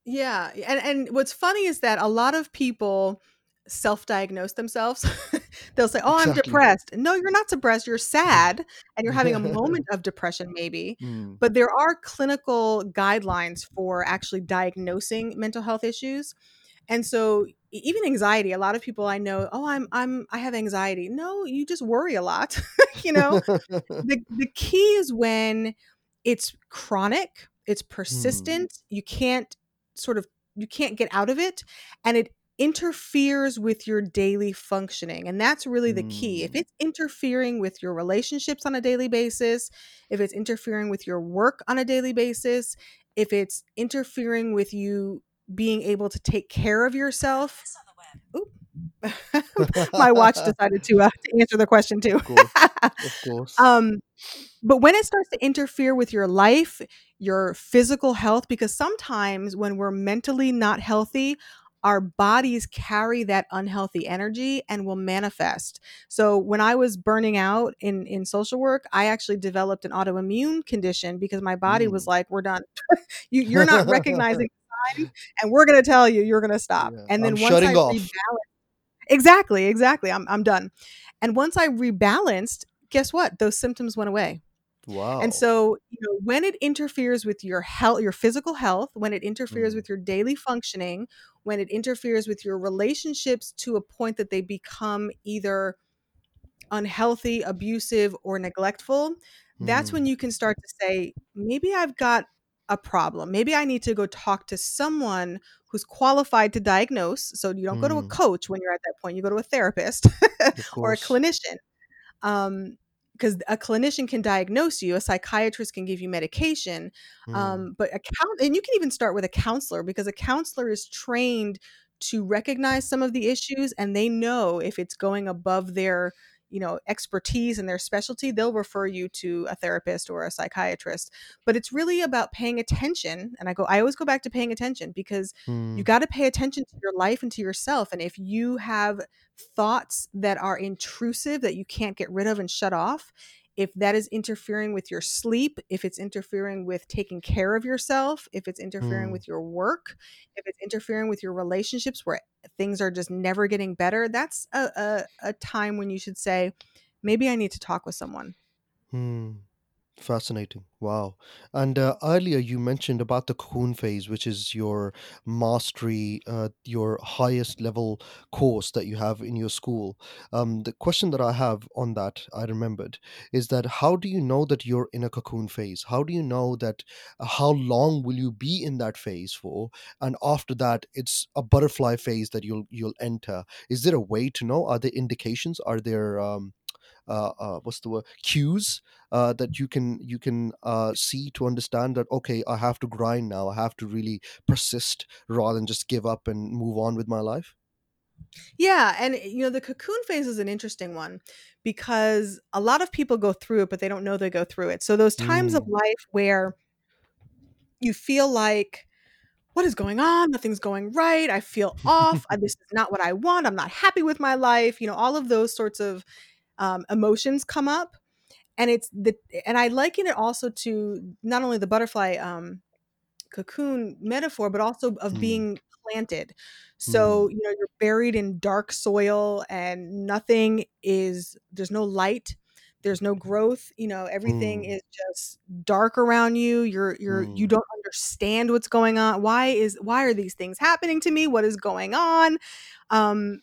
Speaker 2: Yeah, and and what's funny is that a lot of people self-diagnose themselves. They'll say, "Oh, I'm depressed." No, you're not depressed. You're sad and you're having a moment of depression maybe.
Speaker 1: Hmm.
Speaker 2: But there are clinical guidelines for actually diagnosing mental health issues. And so even anxiety, a lot of people I know, "Oh, I'm I'm I have anxiety." No, you just worry a lot, you know? The the key is when it's chronic, it's
Speaker 1: Hmm.
Speaker 2: persistent, you can't sort of you can't get out of it and it interferes with your daily functioning. And that's really the key. If
Speaker 1: Hmm.
Speaker 2: it's interfering with your relationships on a daily basis, if it's interfering with your work on a daily basis, if it's interfering with you being able to take care of yourself. Oop. My watch decided to, uh, to answer the question too.
Speaker 1: of course of course
Speaker 2: um but when it starts to interfere with your life, your physical health, because sometimes when we're mentally not healthy, our bodies carry that unhealthy energy and will manifest. So when I was burning out in in social work, I actually developed an autoimmune condition because my body was
Speaker 1: Hmm.
Speaker 2: like, "We're done. you you're not recognizing signs, and we're going to tell you you're going to stop."
Speaker 1: yeah
Speaker 2: And
Speaker 1: i'm
Speaker 2: then once I
Speaker 1: off
Speaker 2: rebalanced, exactly, exactly, I'm I'm done. And once I rebalanced, guess what? Those symptoms went away. And so, you know, when it interferes with your health, your physical health, when it interferes
Speaker 1: Hmm.
Speaker 2: with your daily functioning, when it interferes with your relationships to a point that they become either unhealthy, abusive, or neglectful, that's when
Speaker 1: Hmm.
Speaker 2: you can start to say, maybe I've got a problem. Maybe I need to go talk to someone who's qualified to diagnose. So you don't go to a
Speaker 1: Hmm.
Speaker 2: coach when you're at that point, you go to a therapist or a clinician um because a clinician can diagnose you a psychiatrist can give you medication
Speaker 1: Hmm.
Speaker 2: um, but a count and you can even start with a counselor because a counselor is trained to recognize some of the issues and they know if it's going above their you know expertise and their specialty they'll refer you to a therapist or a psychiatrist but it's really about paying attention and i go i always go back to paying attention because you
Speaker 1: Hmm.
Speaker 2: got to pay attention to your life and to yourself and if you have thoughts that are intrusive that you can't get rid of and shut off, if that is interfering with your sleep, if it's interfering with taking care of yourself, if it's interfering
Speaker 1: Hmm.
Speaker 2: with your work, if it's interfering with your relationships where things are just never getting better, that's a, a, a time when you should say, maybe I need to talk with someone.
Speaker 1: Hmm. Fascinating. Wow. And uh, earlier you mentioned about the cocoon phase, which is your mastery, uh, your highest level course that you have in your school. Um, the question that I have on that, I remembered, is that how do you know that you're in a cocoon phase? How do you know that uh, how long will you be in that phase for? And after that, it's a butterfly phase that you'll you'll enter. Is there a way to know? Are there indications? Are there um, what's the word cues uh, that you can you can uh, see to understand that okay i have to grind now i have to really persist rather than just give up and move on with my life
Speaker 2: Yeah. And, you know, the cocoon phase is an interesting one because a lot of people go through it, but they don't know they go through it. So those times of
Speaker 1: mm,
Speaker 2: life where you feel like what is going on? Nothing's going right. I feel off. Uh, this is not what I want. I'm not happy with my life. You know, all of those sorts of um, emotions come up. And it's the, and I liken it also to not only the butterfly um, cocoon metaphor, but also of
Speaker 1: Mm,
Speaker 2: being planted. So,
Speaker 1: mm,
Speaker 2: you know, you're buried in dark soil and nothing is, there's no light, there's no growth, you know, everything
Speaker 1: mm,
Speaker 2: is just dark around you. You're, you're, you
Speaker 1: mm,
Speaker 2: don't understand what's going on. Why is, why are these things happening to me? What is going on? Um,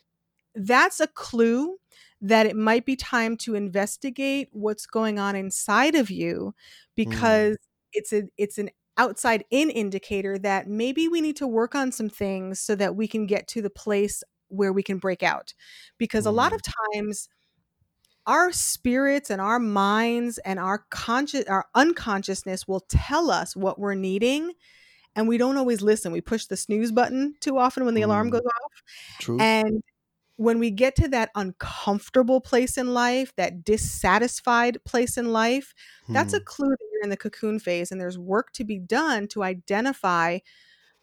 Speaker 2: that's a clue that it might be time to investigate what's going on inside of you
Speaker 1: mm,
Speaker 2: because it's a it's an outside in indicator that maybe we need to work on some things so that we can get to the place where we can break out because a lot
Speaker 1: mm,
Speaker 2: of times our spirits and our minds and our conscious our unconsciousness will tell us what we're needing and we don't always listen we push the snooze button too often when the alarm
Speaker 1: mm.
Speaker 2: goes off
Speaker 1: True.
Speaker 2: and when we get to that uncomfortable place in life, that dissatisfied place in life, that's a
Speaker 1: Mm,
Speaker 2: clue that you're in the cocoon phase and there's work to be done to identify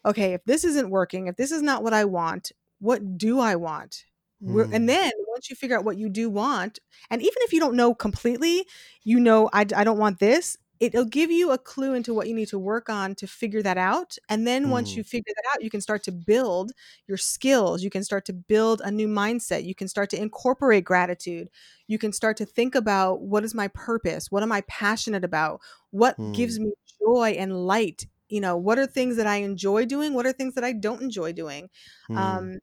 Speaker 2: okay, if this isn't working, if this is not what I want, what do I want? And
Speaker 1: mm,
Speaker 2: then once you figure out what you do want, and even if you don't know completely, you know, I, I don't want this, it'll give you a clue into what you need to work on to figure that out. And then once
Speaker 1: mm,
Speaker 2: you figure that out, you can start to build your skills. You can start to build a new mindset. You can start to incorporate gratitude. You can start to think about what is my purpose? What am I passionate about? What gives
Speaker 1: mm,
Speaker 2: me joy and light you know what are things that i enjoy doing what are things that i don't enjoy doing
Speaker 1: mm,
Speaker 2: um,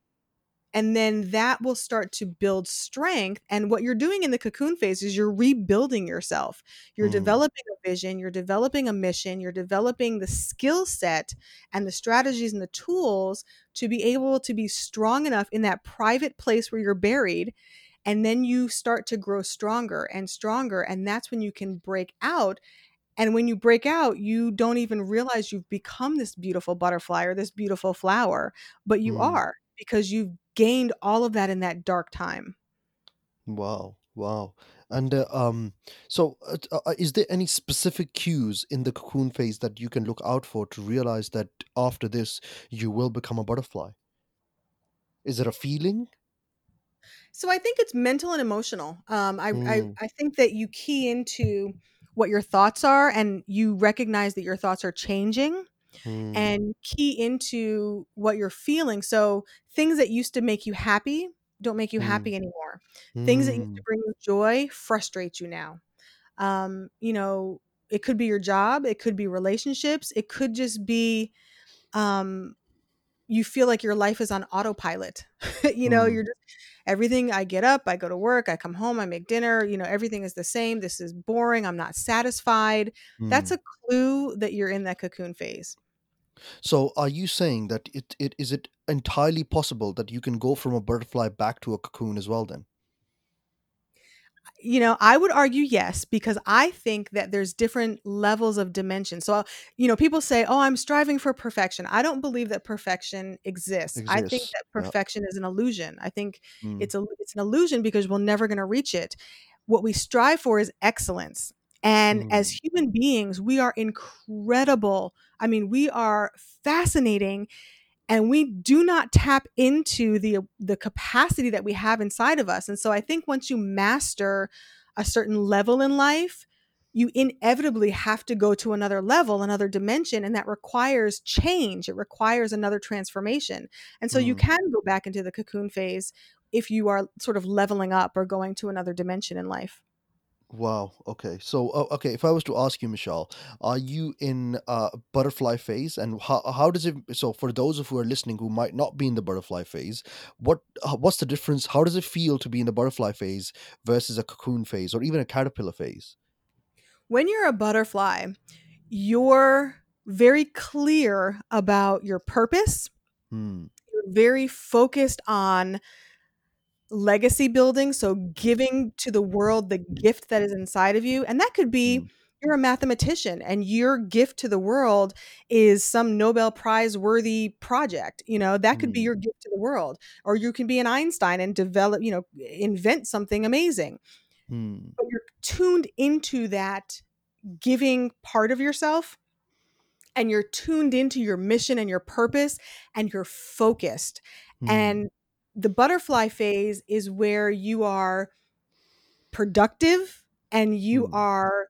Speaker 2: and then that will start to build strength and what you're doing in the cocoon phase is you're rebuilding yourself you're
Speaker 1: mm,
Speaker 2: developing a vision you're developing a mission you're developing the skill set and the strategies and the tools to be able to be strong enough in that private place where you're buried and then you start to grow stronger and stronger and that's when you can break out and when you break out, you don't even realize you've become this beautiful butterfly or this beautiful flower, but you
Speaker 1: mm.
Speaker 2: are because you've gained all of that in that dark time.
Speaker 1: Wow, wow. And uh, um, so uh, uh, uh, is there any specific cues in the cocoon phase that you can look out for to realize that after this you will become a butterfly? Is it a feeling?
Speaker 2: So I think it's mental and emotional. Um, I, I
Speaker 1: Mm,
Speaker 2: I think that you key into what your thoughts are, and you recognize that your thoughts are changing,
Speaker 1: mm,
Speaker 2: and key into what you're feeling. So things that used to make you happy don't make you
Speaker 1: mm,
Speaker 2: happy anymore. Things that used to
Speaker 1: mm,
Speaker 2: bring you joy frustrate you now. Um, you know, it could be your job, it could be relationships, it could just be um you feel like your life is on autopilot. you know,
Speaker 1: mm,
Speaker 2: you're just everything I get up, I go to work, I come home, I make dinner, you know, everything is the same. This is boring, I'm not satisfied. That's
Speaker 1: mm.
Speaker 2: a clue that you're in that cocoon phase.
Speaker 1: So are you saying that it, it is it entirely possible that you can go from a butterfly back to a cocoon as well then?
Speaker 2: You know, I would argue yes, because I think that there's different levels of dimension. So, you know, people say, oh, I'm striving for perfection. I don't believe that perfection exists. I think
Speaker 1: Exists.
Speaker 2: that
Speaker 1: Yeah.
Speaker 2: perfection is an illusion. I think
Speaker 1: Mm,
Speaker 2: it's a it's an illusion because we're never going to reach it. What we strive for is excellence. And as
Speaker 1: mm,
Speaker 2: human beings, we are incredible. I mean, we are fascinating and we do not tap into the the capacity that we have inside of us. And so i think once you master a certain level in life you inevitably have to go to another level another dimension and that requires change. It requires another transformation. And so you
Speaker 1: mm.
Speaker 2: can go back into the cocoon phase if you are sort of leveling up or going to another dimension in life
Speaker 1: Wow. Okay. So, uh, okay, if I was to ask you, Michelle, are you in uh, butterfly phase, and how how does it? So, for those of who are listening who might not be in the butterfly phase, what uh, what's the difference? How does it feel to be in the butterfly phase versus a cocoon phase, or even a caterpillar phase?
Speaker 2: when you're a butterfly you're very clear about your purpose
Speaker 1: Hmm.
Speaker 2: you're very focused on legacy building, so giving to the world the gift that is inside of you. And that could
Speaker 1: Hmm.
Speaker 2: be you're a mathematician and your gift to the world is some Nobel Prize worthy project. You know, that could be
Speaker 1: Hmm.
Speaker 2: your gift to the world. Or you can be an Einstein and develop, you know, invent something amazing.
Speaker 1: Hmm.
Speaker 2: But you're tuned into that giving part of yourself and you're tuned into your mission and your purpose and you're focused.
Speaker 1: Mm.
Speaker 2: And the butterfly phase is where you are productive and you
Speaker 1: Mm.
Speaker 2: are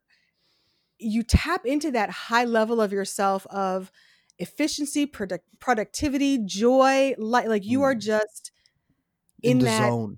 Speaker 2: you tap into that high level of yourself of efficiency, product, productivity, joy, like like you are
Speaker 1: Mm.
Speaker 2: just
Speaker 1: In
Speaker 2: in
Speaker 1: the
Speaker 2: that
Speaker 1: zone.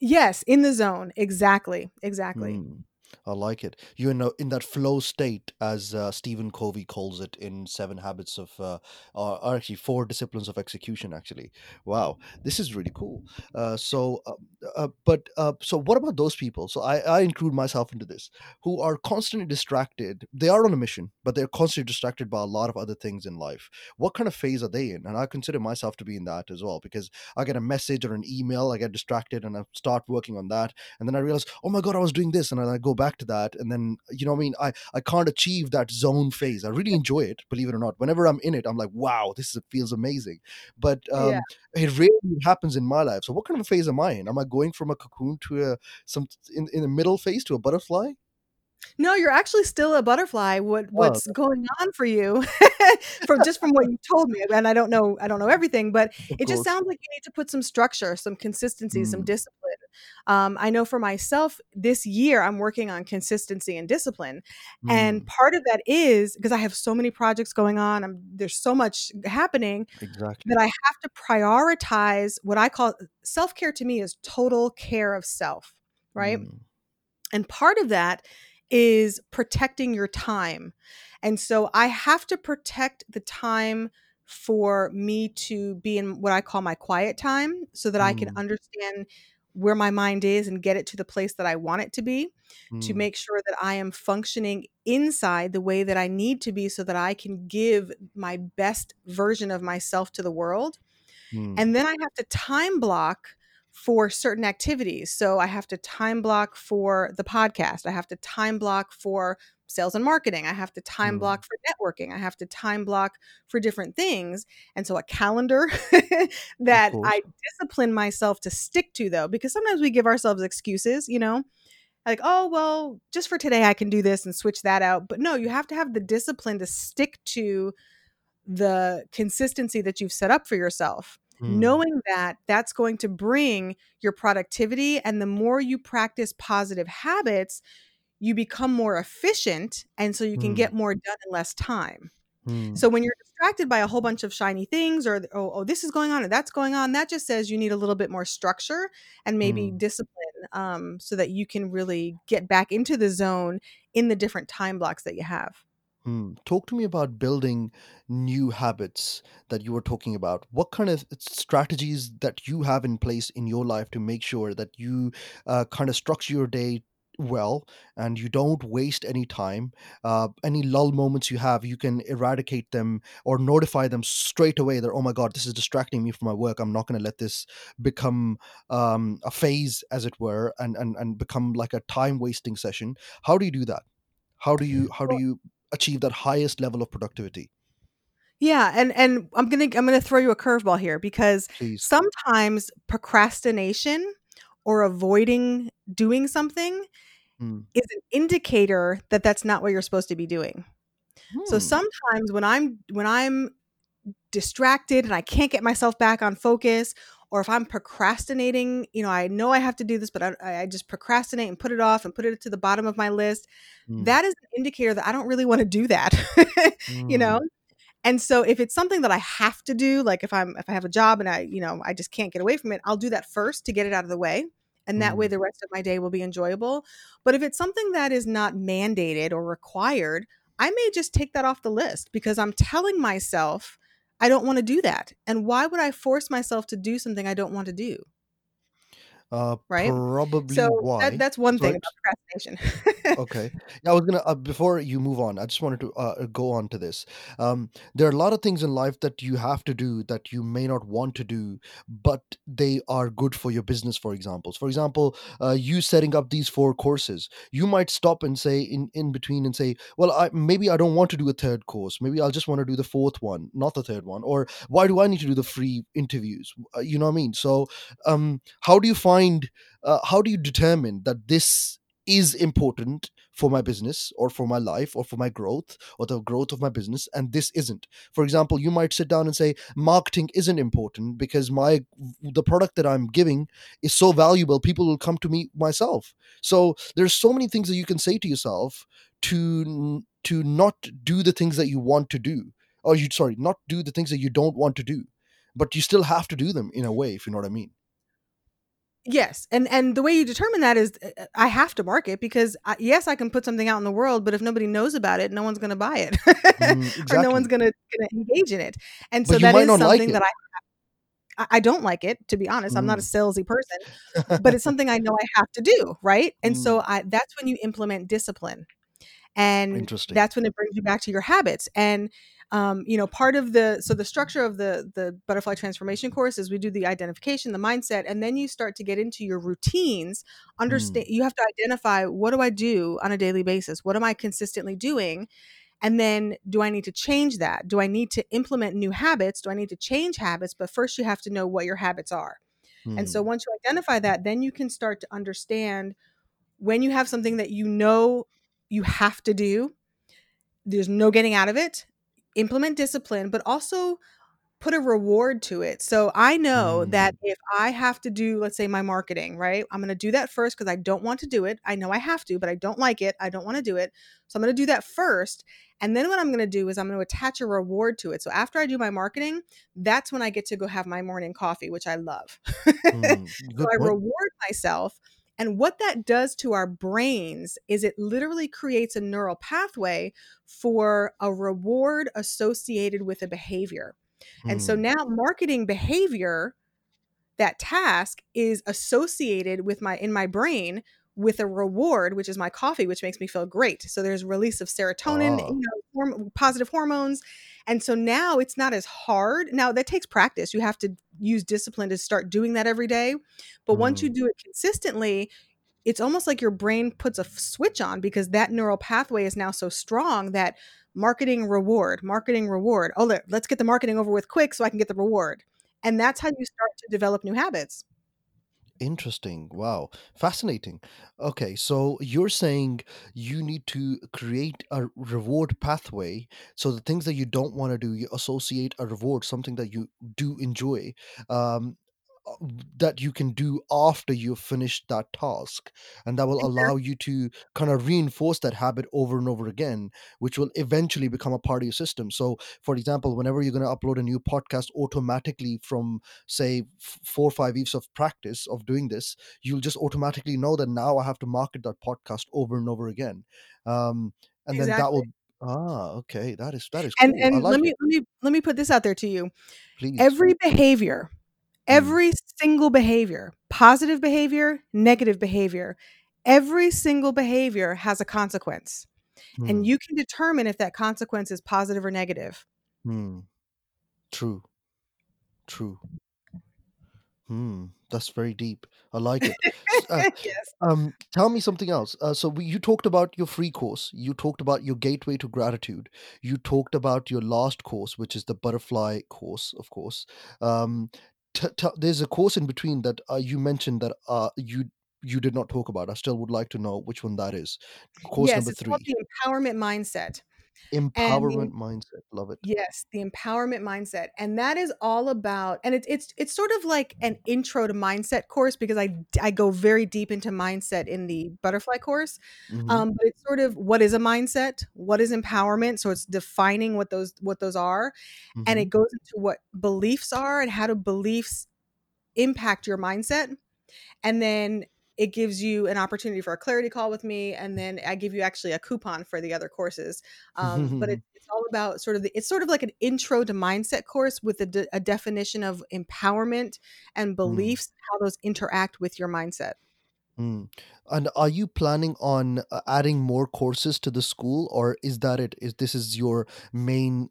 Speaker 2: yes, in the zone. Exactly. Exactly.
Speaker 1: Mm, I like it. You're in, a, in that flow state, as uh, Stephen Covey calls it in Seven Habits of, uh, or or actually Four Disciplines of Execution. Actually, wow, this is really cool. Uh, so, uh, uh, but uh, so what about those people? So I, I include myself into this, who are constantly distracted. They are on a mission, but they're constantly distracted by a lot of other things in life. What kind of phase are they in? And I consider myself to be in that as well because I get a message or an email, I get distracted, and I start working on that and then I realize, oh my god, I was doing this, and I go back to that, and then you know what I mean. I I can't achieve that zone phase. I really enjoy it, believe it or not. Whenever I'm in it, I'm like, wow, this is, feels amazing. But
Speaker 2: Yeah.
Speaker 1: um, it rarely happens in my life. So what kind of a phase am I in? Am I going from a cocoon to a some in in the middle phase to a butterfly?
Speaker 2: No, you're actually still a butterfly. What
Speaker 1: Oh,
Speaker 2: what's going on for you from just from what you told me, and I don't know I don't know everything, but
Speaker 1: of
Speaker 2: it just
Speaker 1: course.
Speaker 2: sounds like you need to put some structure, some consistency, some
Speaker 1: Mm,
Speaker 2: discipline. Um, I know for myself, this year I'm working on consistency and discipline, and
Speaker 1: mm,
Speaker 2: part of that is because I have so many projects going on. I'm, there's so much happening
Speaker 1: exactly.
Speaker 2: that I have to prioritize what I call self care. To me, is total care of self, right?
Speaker 1: Mm,
Speaker 2: And part of that is protecting your time. And so I have to protect the time for me to be in what I call my quiet time so that I can
Speaker 1: mm,
Speaker 2: understand where my mind is and get it to the place that I want it to be to
Speaker 1: mm,
Speaker 2: make sure that I am functioning inside the way that I need to be so that I can give my best version of myself to the world.
Speaker 1: mm,
Speaker 2: And then I have to time block for certain activities. So I have to time block for the podcast. I have to time block for sales and marketing. I have to time
Speaker 1: mm,
Speaker 2: block for networking. I have to time block for different things. And so a calendar that. I discipline myself to stick to, though, because sometimes we give ourselves excuses, you know, like, oh, well, just for today, I can do this and switch that out. But no, you have to have the discipline to stick to the consistency that you've set up for yourself
Speaker 1: Mm,
Speaker 2: knowing that that's going to bring your productivity and the more you practice positive habits you become more efficient and so you can
Speaker 1: mm,
Speaker 2: get more done in less time.
Speaker 1: Mm,
Speaker 2: so when you're distracted by a whole bunch of shiny things or oh, oh this is going on and that's going on that just says you need a little bit more structure and maybe
Speaker 1: mm.
Speaker 2: discipline um, so that you can really get back into the zone in the different time blocks that you have
Speaker 1: Hmm. Talk to me about building new habits that you were talking about. What kind of strategies that you have in place in your life to make sure that you uh, kind of structure your day well and you don't waste any time? Uh, any lull moments you have, you can eradicate them or notify them straight away that, oh my God, this is distracting me from my work. I'm not going to let this become um, a phase, as it were, and, and, and become like a time wasting session. How do you do that? how do you how do
Speaker 2: well
Speaker 1: you achieve that highest level of productivity
Speaker 2: yeah and and i'm gonna i'm gonna throw you a curveball here because
Speaker 1: please
Speaker 2: sometimes procrastination or avoiding doing something
Speaker 1: mm.
Speaker 2: is an indicator that that's not what you're supposed to be doing so
Speaker 1: Hmm.
Speaker 2: sometimes when i'm when i'm distracted and I can't get myself back on focus, or if I'm procrastinating, you know, I know I have to do this, but I, I just procrastinate and put it off and put it to the bottom of my list.
Speaker 1: Mm.
Speaker 2: That is an indicator that I don't really want to do that, you know?
Speaker 1: Mm.
Speaker 2: And so if it's something that I have to do, like if I'm if I have a job and I, you know, I just can't get away from it, I'll do that first to get it out of the way. And that way
Speaker 1: Mm.
Speaker 2: the rest of my day will be enjoyable. But if it's something that is not mandated or required, I may just take that off the list because I'm telling myself I don't want to do that. And why would I force myself to do something I don't want to do?
Speaker 1: Uh,
Speaker 2: Right?
Speaker 1: probably
Speaker 2: So that that's one thing about procrastination.
Speaker 1: Okay. Yeah, I was gonna uh, before you move on, I just wanted to uh, go on to this. Um, there are a lot of things in life that you have to do that you may not want to do, but they are good for your business. For examples, for example, uh, you setting up these four courses, you might stop and say in in between and say, well, I maybe I don't want to do a third course. Maybe I'll just want to do the fourth one, not the third one. Or why do I need to do the free interviews? Uh, you know what I mean? So, um, how do you find? Uh, how do you determine that this? is important for my business or for my life or for my growth or the growth of my business and this isn't? For example you might sit down and say marketing isn't important because my the product that i'm giving is so valuable people will come to me myself. So there's so many things that you can say to yourself to to not do the things that you want to do. Or you sorry not do the things that you don't want to do but you still have to do them in a way if you know what i mean
Speaker 2: Yes, and and the way you determine that is uh, uh, I have to market because I, yes, I can put something out in the world, but if nobody knows about it, no one's going to buy it,
Speaker 1: Mm,
Speaker 2: or no one's going to engage in it. And so
Speaker 1: but
Speaker 2: that
Speaker 1: like
Speaker 2: something that I I don't like it to be honest. I'm not a
Speaker 1: Mm.
Speaker 2: salesy person, but it's something I know I have to do, right? And so
Speaker 1: Mm.
Speaker 2: I that's when you implement discipline and that's when it brings you back to your habits and um, you know part of the so the structure of the the butterfly transformation course is we do the identification the mindset and then you start to get into your routines
Speaker 1: Mm.
Speaker 2: understand you have to identify what do i do on a daily basis what am i consistently doing and then do i need to change that do i need to implement new habits do i need to change habits but first you have to know what your habits are and so
Speaker 1: Mm.
Speaker 2: once you identify that then you can start to understand when you have something that you know you have to do there's no getting out of it. Implement discipline, but also put a reward to it. So I know that
Speaker 1: Mm.
Speaker 2: if I have to do, let's say, my marketing, right? I'm going to do that first because I don't want to do it. I know I have to, but I don't like it. I don't want to do it. So I'm going to do that first. And then what I'm going to do is I'm going to attach a reward to it. So after I do my marketing, that's when I get to go have my morning coffee, which I love.
Speaker 1: Mm.
Speaker 2: So I reward myself. And what that does to our brains is it literally creates a neural pathway for a reward associated with a behavior. And so
Speaker 1: Mm.
Speaker 2: now marketing behavior, that task is associated with my in my brain with a reward, which is my coffee, which makes me feel great. So there's release of serotonin,
Speaker 1: ah
Speaker 2: you know, horm- positive hormones. And so now it's not as hard. Now that takes practice. You have to use discipline to start doing that every day. But once you
Speaker 1: Mm.
Speaker 2: do it consistently, it's almost like your brain puts a switch on because that neural pathway is now so strong that marketing reward, marketing reward. Oh, let's get the marketing over with quick so I can get the reward. And that's how you start to develop new habits.
Speaker 1: Interesting. Wow. Fascinating. Okay, so you're saying you need to create a reward pathway. So the things that you don't want to do, you associate a reward, something that you do enjoy, um, that you can do after you've finished that task. And that will allow you to kind of reinforce that habit over and over again, which will eventually become a part of your system. So, for example, whenever you're going to upload a new podcast automatically from say four or five weeks of practice of doing this you'll just automatically know that now i have to market that podcast over and over again um and then that will ah okay that is that is
Speaker 2: And
Speaker 1: cool i
Speaker 2: and let me
Speaker 1: it
Speaker 2: let me let me put this out there to you.
Speaker 1: please
Speaker 2: Every behavior, every single behavior, positive behavior, negative behavior, every single behavior has a consequence. And
Speaker 1: mm,
Speaker 2: you can determine if that consequence is positive or negative.
Speaker 1: mm, true true Hmm, that's very deep. I like it. Uh,
Speaker 2: yes.
Speaker 1: um, tell me something else. Uh, so we, you talked about your free course. You talked about your gateway to gratitude. You talked about your last course, which is the butterfly course, of course. Um, t- t- there's a course in between that uh, you mentioned that uh, you you did not talk about. I still would like to know which one that is. Course
Speaker 2: Yes,
Speaker 1: number
Speaker 2: it's called
Speaker 1: three,
Speaker 2: the empowerment mindset. And the
Speaker 1: empowerment mindset. Love it.
Speaker 2: Yes, the empowerment mindset. And that is all about and it's it's it's sort of like an intro to mindset course because I I go very deep into mindset in the butterfly course.
Speaker 1: Mm-hmm.
Speaker 2: Um, but it's sort of what is a mindset? What is empowerment? So it's defining what those what those are and
Speaker 1: Mm-hmm.
Speaker 2: it goes into what beliefs are and how do beliefs impact your mindset and then it gives you an opportunity for a clarity call with me and then i give you actually a coupon for the other courses um, but it's, it's all about sort of the, it's sort of like an intro to mindset course with a, de- a definition of empowerment and
Speaker 1: Mm.
Speaker 2: beliefs how those interact with your mindset
Speaker 1: Mm. And are you planning on uh, adding more courses to the school, or is that it? Is this is your main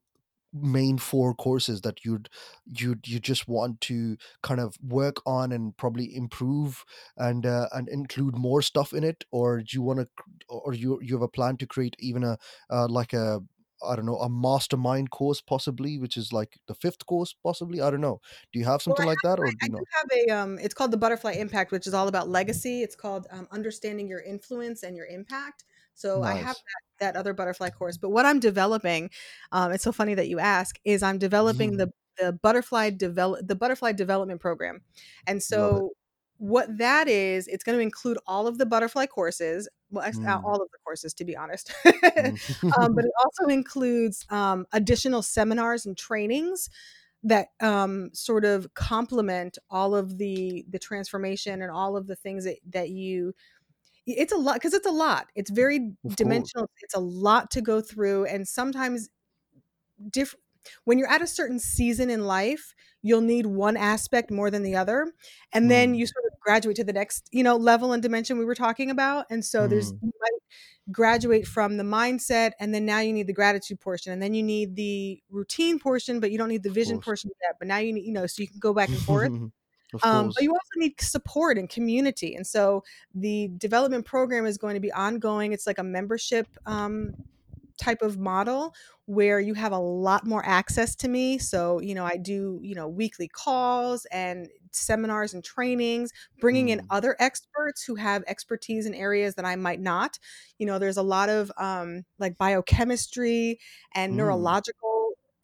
Speaker 1: main four courses that you'd you'd you just want to kind of work on and probably improve and uh, and include more stuff in it, or do you want to, or you you have a plan to create even a uh, like a I don't know, a mastermind course possibly, which is like the fifth course possibly. I don't know. Do you have
Speaker 2: Well, I
Speaker 1: something like that, or
Speaker 2: have
Speaker 1: do
Speaker 2: I
Speaker 1: you
Speaker 2: do
Speaker 1: not?
Speaker 2: have a, um it's called the Butterfly Impact, which is all about legacy. It's called, um, Understanding Your Influence and Your Impact. So I have that that other butterfly course, but what I'm developing, um, it's so funny that you ask, is I'm developing the the butterfly develop the butterfly development program. And so what that is, it's gonna include all of the butterfly courses, well, uh,
Speaker 1: Mm.
Speaker 2: all of the courses, to be honest.
Speaker 1: Mm.
Speaker 2: Um, but it also includes, um, additional seminars and trainings that um, sort of complement all of the the transformation and all of the things that that you it's a lot because it's a lot it's very dimensional it's a lot to go through and sometimes diff when you're at a certain season in life you'll need one aspect more than the other and then
Speaker 1: Mm.
Speaker 2: you sort of graduate to the next you know level and dimension we were talking about and so there's
Speaker 1: Mm.
Speaker 2: you might graduate from the mindset and then now you need the gratitude portion and then you need the routine portion but you don't need the vision portion yet but now you need you know so you can go back and forth um, but you also need support and community and so the development program is going to be ongoing it's like a membership um, type of model where you have a lot more access to me so you know i do you know weekly calls and seminars and trainings bringing in
Speaker 1: Mm.
Speaker 2: other experts who have expertise in areas that i might not you know there's a lot of um, like biochemistry and
Speaker 1: Mm.
Speaker 2: neurological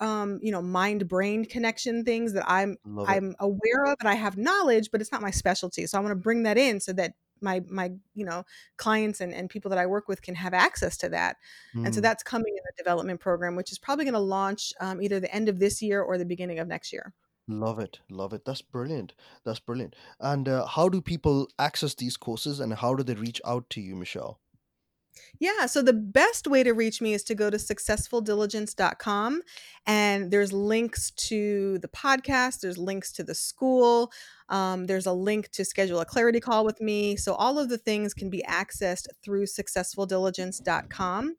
Speaker 2: um, you know mind brain connection things that i'm
Speaker 1: Love
Speaker 2: i'm aware of and i have knowledge but it's not my specialty so i want to bring that in so that my my you know clients and, and people that i work with can have access to that and so
Speaker 1: Mm.
Speaker 2: that's coming in the development program, which is probably going to launch um, either the end of this year or the beginning of next year.
Speaker 1: Love it. Love it. That's brilliant. That's brilliant. And uh, how do people access these courses and how do they reach out to you, Michelle?
Speaker 2: Yeah, so the best way to reach me is to go to successfuldiligence.com and there's links to the podcast, there's links to the school, um, there's a link to schedule a clarity call with me. So all of the things can be accessed through successfuldiligence.com.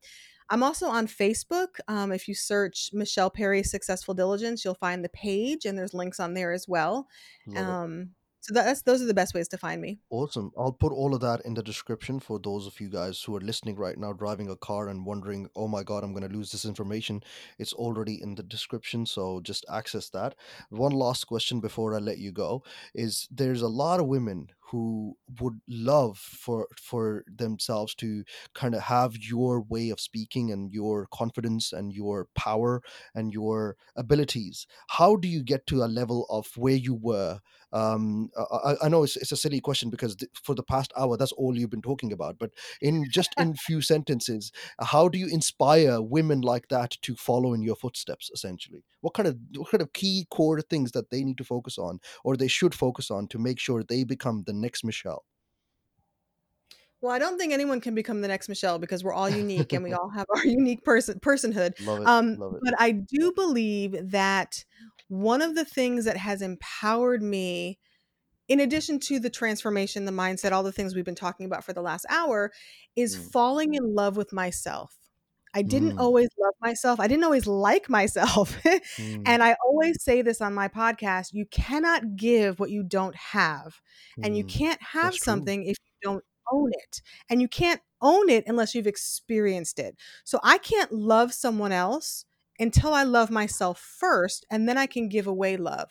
Speaker 2: I'm also on Facebook. Um, if you search Michelle Perry Successful Diligence, you'll find the page and there's links on there as well. Um, so that's those are the best ways to find me.
Speaker 1: Awesome. I'll put all of that in the description for those of you guys who are listening right now, driving a car and wondering, oh my God, I'm going to lose this information. It's already in the description. So just access that. One last question before I let you go is there's a lot of women who would love for for themselves to kind of have your way of speaking and your confidence and your power and your abilities. How do you get to a level of where you were um i, I- know it's, it's a silly question because th- for the past hour that's all you've been talking about but in just in few sentences how do you inspire women like that to follow in your footsteps essentially? What kind of what kind of key core things that they need to focus on or they should focus on to make sure they become the next michelle
Speaker 2: Well, I don't think anyone can become the next Michelle because we're all unique and we all have our unique person personhood.
Speaker 1: love it
Speaker 2: Um,
Speaker 1: love it
Speaker 2: but I do believe that one of the things that has empowered me, in addition to the transformation, the mindset, all the things we've been talking about for the last hour, is
Speaker 1: Mm,
Speaker 2: falling in love with myself. I didn't
Speaker 1: mm,
Speaker 2: always love myself. I didn't always like myself.
Speaker 1: mm,
Speaker 2: and I always say this on my podcast you cannot give what you don't have. And you
Speaker 1: mm.
Speaker 2: can't have
Speaker 1: that's true
Speaker 2: something if you don't own it. And you can't own it unless you've experienced it. So I can't love someone else until I love myself first. And then I can give away love.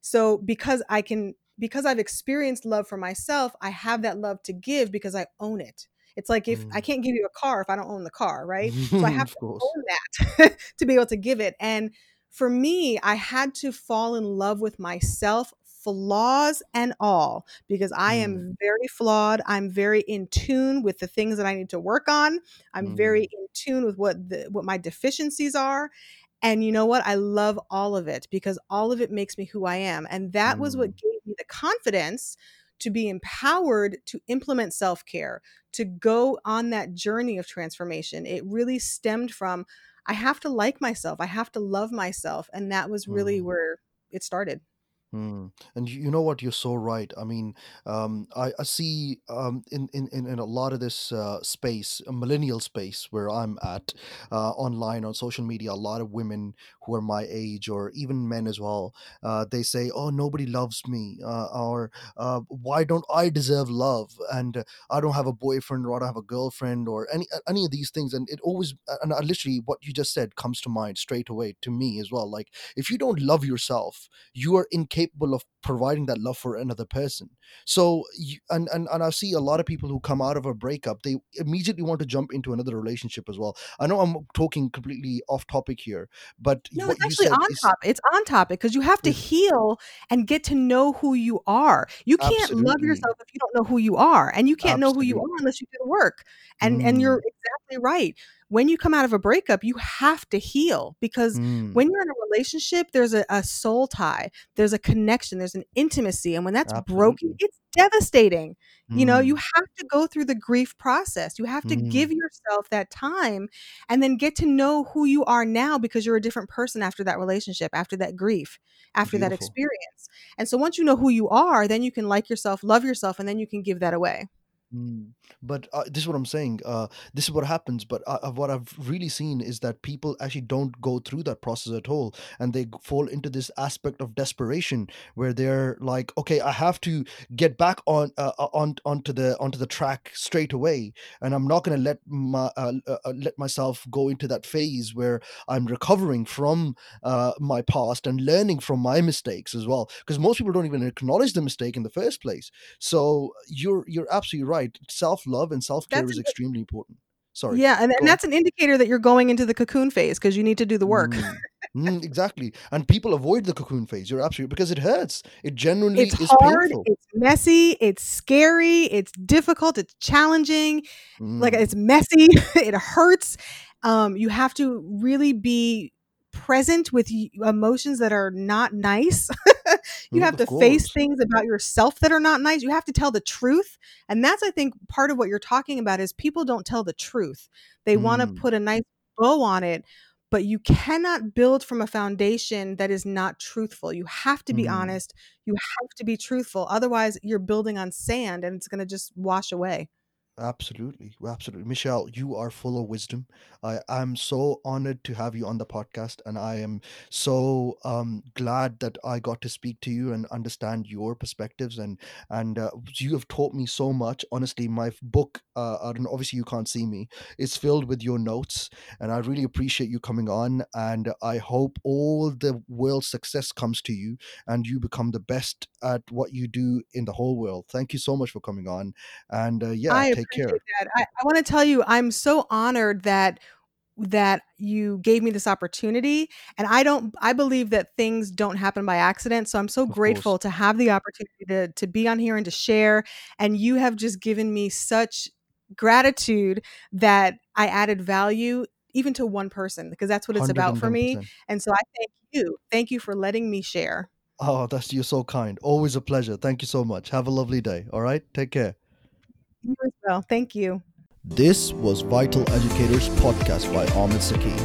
Speaker 2: So because I can, because I've experienced love for myself, I have that love to give because I own it. It's like if I
Speaker 1: Mm.
Speaker 2: can't give you a car if I don't own the car, right? So I have to
Speaker 1: course
Speaker 2: own that to be able to give it. And for me, I had to fall in love with myself, flaws and all, because I
Speaker 1: Mm,
Speaker 2: am very flawed. I'm very in tune with the things that I need to work on. I'm very
Speaker 1: mm,
Speaker 2: in tune with what the what my deficiencies are. And you know what? I love all of it because all of it makes me who I am. And that was what
Speaker 1: mm,
Speaker 2: gave me the confidence to be empowered to implement self care, to go on that journey of transformation. It really stemmed from I have to like myself, I have to love myself. And that was really
Speaker 1: mm.
Speaker 2: where it started.
Speaker 1: Mm. And you know what? You're so right. I mean, um, I, I see um, in, in, in a lot of this uh, space, a millennial space where I'm at, uh, online on social media, a lot of women who are my age or even men as well, uh, they say, "Oh, nobody loves me," uh, or uh, "Why don't I deserve love?" And uh, I don't have a boyfriend or I don't have a girlfriend or any any of these things. And it always, and I literally, what you just said comes to mind straight away to me as well. Like, if you don't love yourself you are incapable of providing that love for another person so you, and, and and i see a lot of people who come out of a breakup they immediately want to jump into another relationship as well i know i'm talking completely off topic here but
Speaker 2: No, it's actually on
Speaker 1: is
Speaker 2: topic. It's on topic because you have to heal and get to know who you are. You can't love yourself if you don't know who you are, and you can't know who you are unless you do the work. And and you're
Speaker 1: mm,
Speaker 2: exactly right. When you come out of a breakup, you have to heal because
Speaker 1: mm,
Speaker 2: when you're in a relationship, there's a, a soul tie, there's a connection, there's an intimacy, and when that's broken, it's devastating. You know, you
Speaker 1: mm,
Speaker 2: have to go through the grief process. You have to give
Speaker 1: mm,
Speaker 2: yourself that time and then get to know who you are now because you're a different person after that relationship, after that grief, after that experience. And so once you know who you are, then you can like yourself, love yourself, and then you can give that away.
Speaker 1: Mm. But uh, this is what I'm saying. Uh, this is what happens. But uh, what I've really seen is that people actually don't go through that process at all, and they fall into this aspect of desperation where they're like, "Okay, I have to get back on uh, on onto the onto the track straight away, and I'm not going to let my uh, uh, let myself go into that phase where I'm recovering from my past and learning from my mistakes as well. Because most people don't even acknowledge the mistake in the first place so you're you're absolutely right. Self love and self care is
Speaker 2: an
Speaker 1: extremely important. Sorry,
Speaker 2: yeah, and, and that's an indicator that you're going into the cocoon phase because you need to do the work.
Speaker 1: Mm. Mm, exactly, and people avoid the cocoon phase. You're absolutely because it hurts. It genuinely
Speaker 2: It's
Speaker 1: is
Speaker 2: hard,
Speaker 1: painful.
Speaker 2: it's messy, it's scary, it's difficult, it's challenging, like
Speaker 1: Mm,
Speaker 2: it's messy, it hurts. Um, you have to really be present with emotions that are not nice. you
Speaker 1: mm,
Speaker 2: have
Speaker 1: of
Speaker 2: to face things about yourself that are not nice. You have to tell the truth. And that's I think part of what you're talking about is people don't tell the truth. They want to
Speaker 1: Mm,
Speaker 2: put a nice bow on it, but you cannot build from a foundation that is not truthful. You have to be
Speaker 1: mm.
Speaker 2: honest. You have to be truthful. Otherwise, you're building on sand and it's going to just wash away.
Speaker 1: Absolutely, absolutely. Michelle, you are full of wisdom. I am so honored to have you on the podcast, and I am so um, glad that I got to speak to you and understand your perspectives. And and uh, you have taught me so much. Honestly, my book, uh, obviously you can't see me, is filled with your notes, and I really appreciate you coming on. And I hope all the world's success comes to you, and you become the best at what you do in the whole world. Thank you so much for coming on and uh, yeah,
Speaker 2: I
Speaker 1: take care.
Speaker 2: I, I want to tell you, I'm so honored that that you gave me this opportunity and i don't i believe that things don't happen by accident so i'm so
Speaker 1: Of course.
Speaker 2: grateful to have the opportunity to to be on here and to share and you have just given me such gratitude that i added value even to one person because that's what it's about for me and so i thank you thank you for letting me share
Speaker 1: Oh, that's you're so kind. Always a pleasure. Thank you so much. Have a lovely day. All right. Take care.
Speaker 2: You as well thank you
Speaker 3: This was Vital Educators Podcast by Ahmed Saki.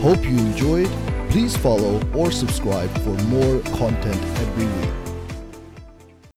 Speaker 3: Hope you enjoyed. Please follow or subscribe for more content every week.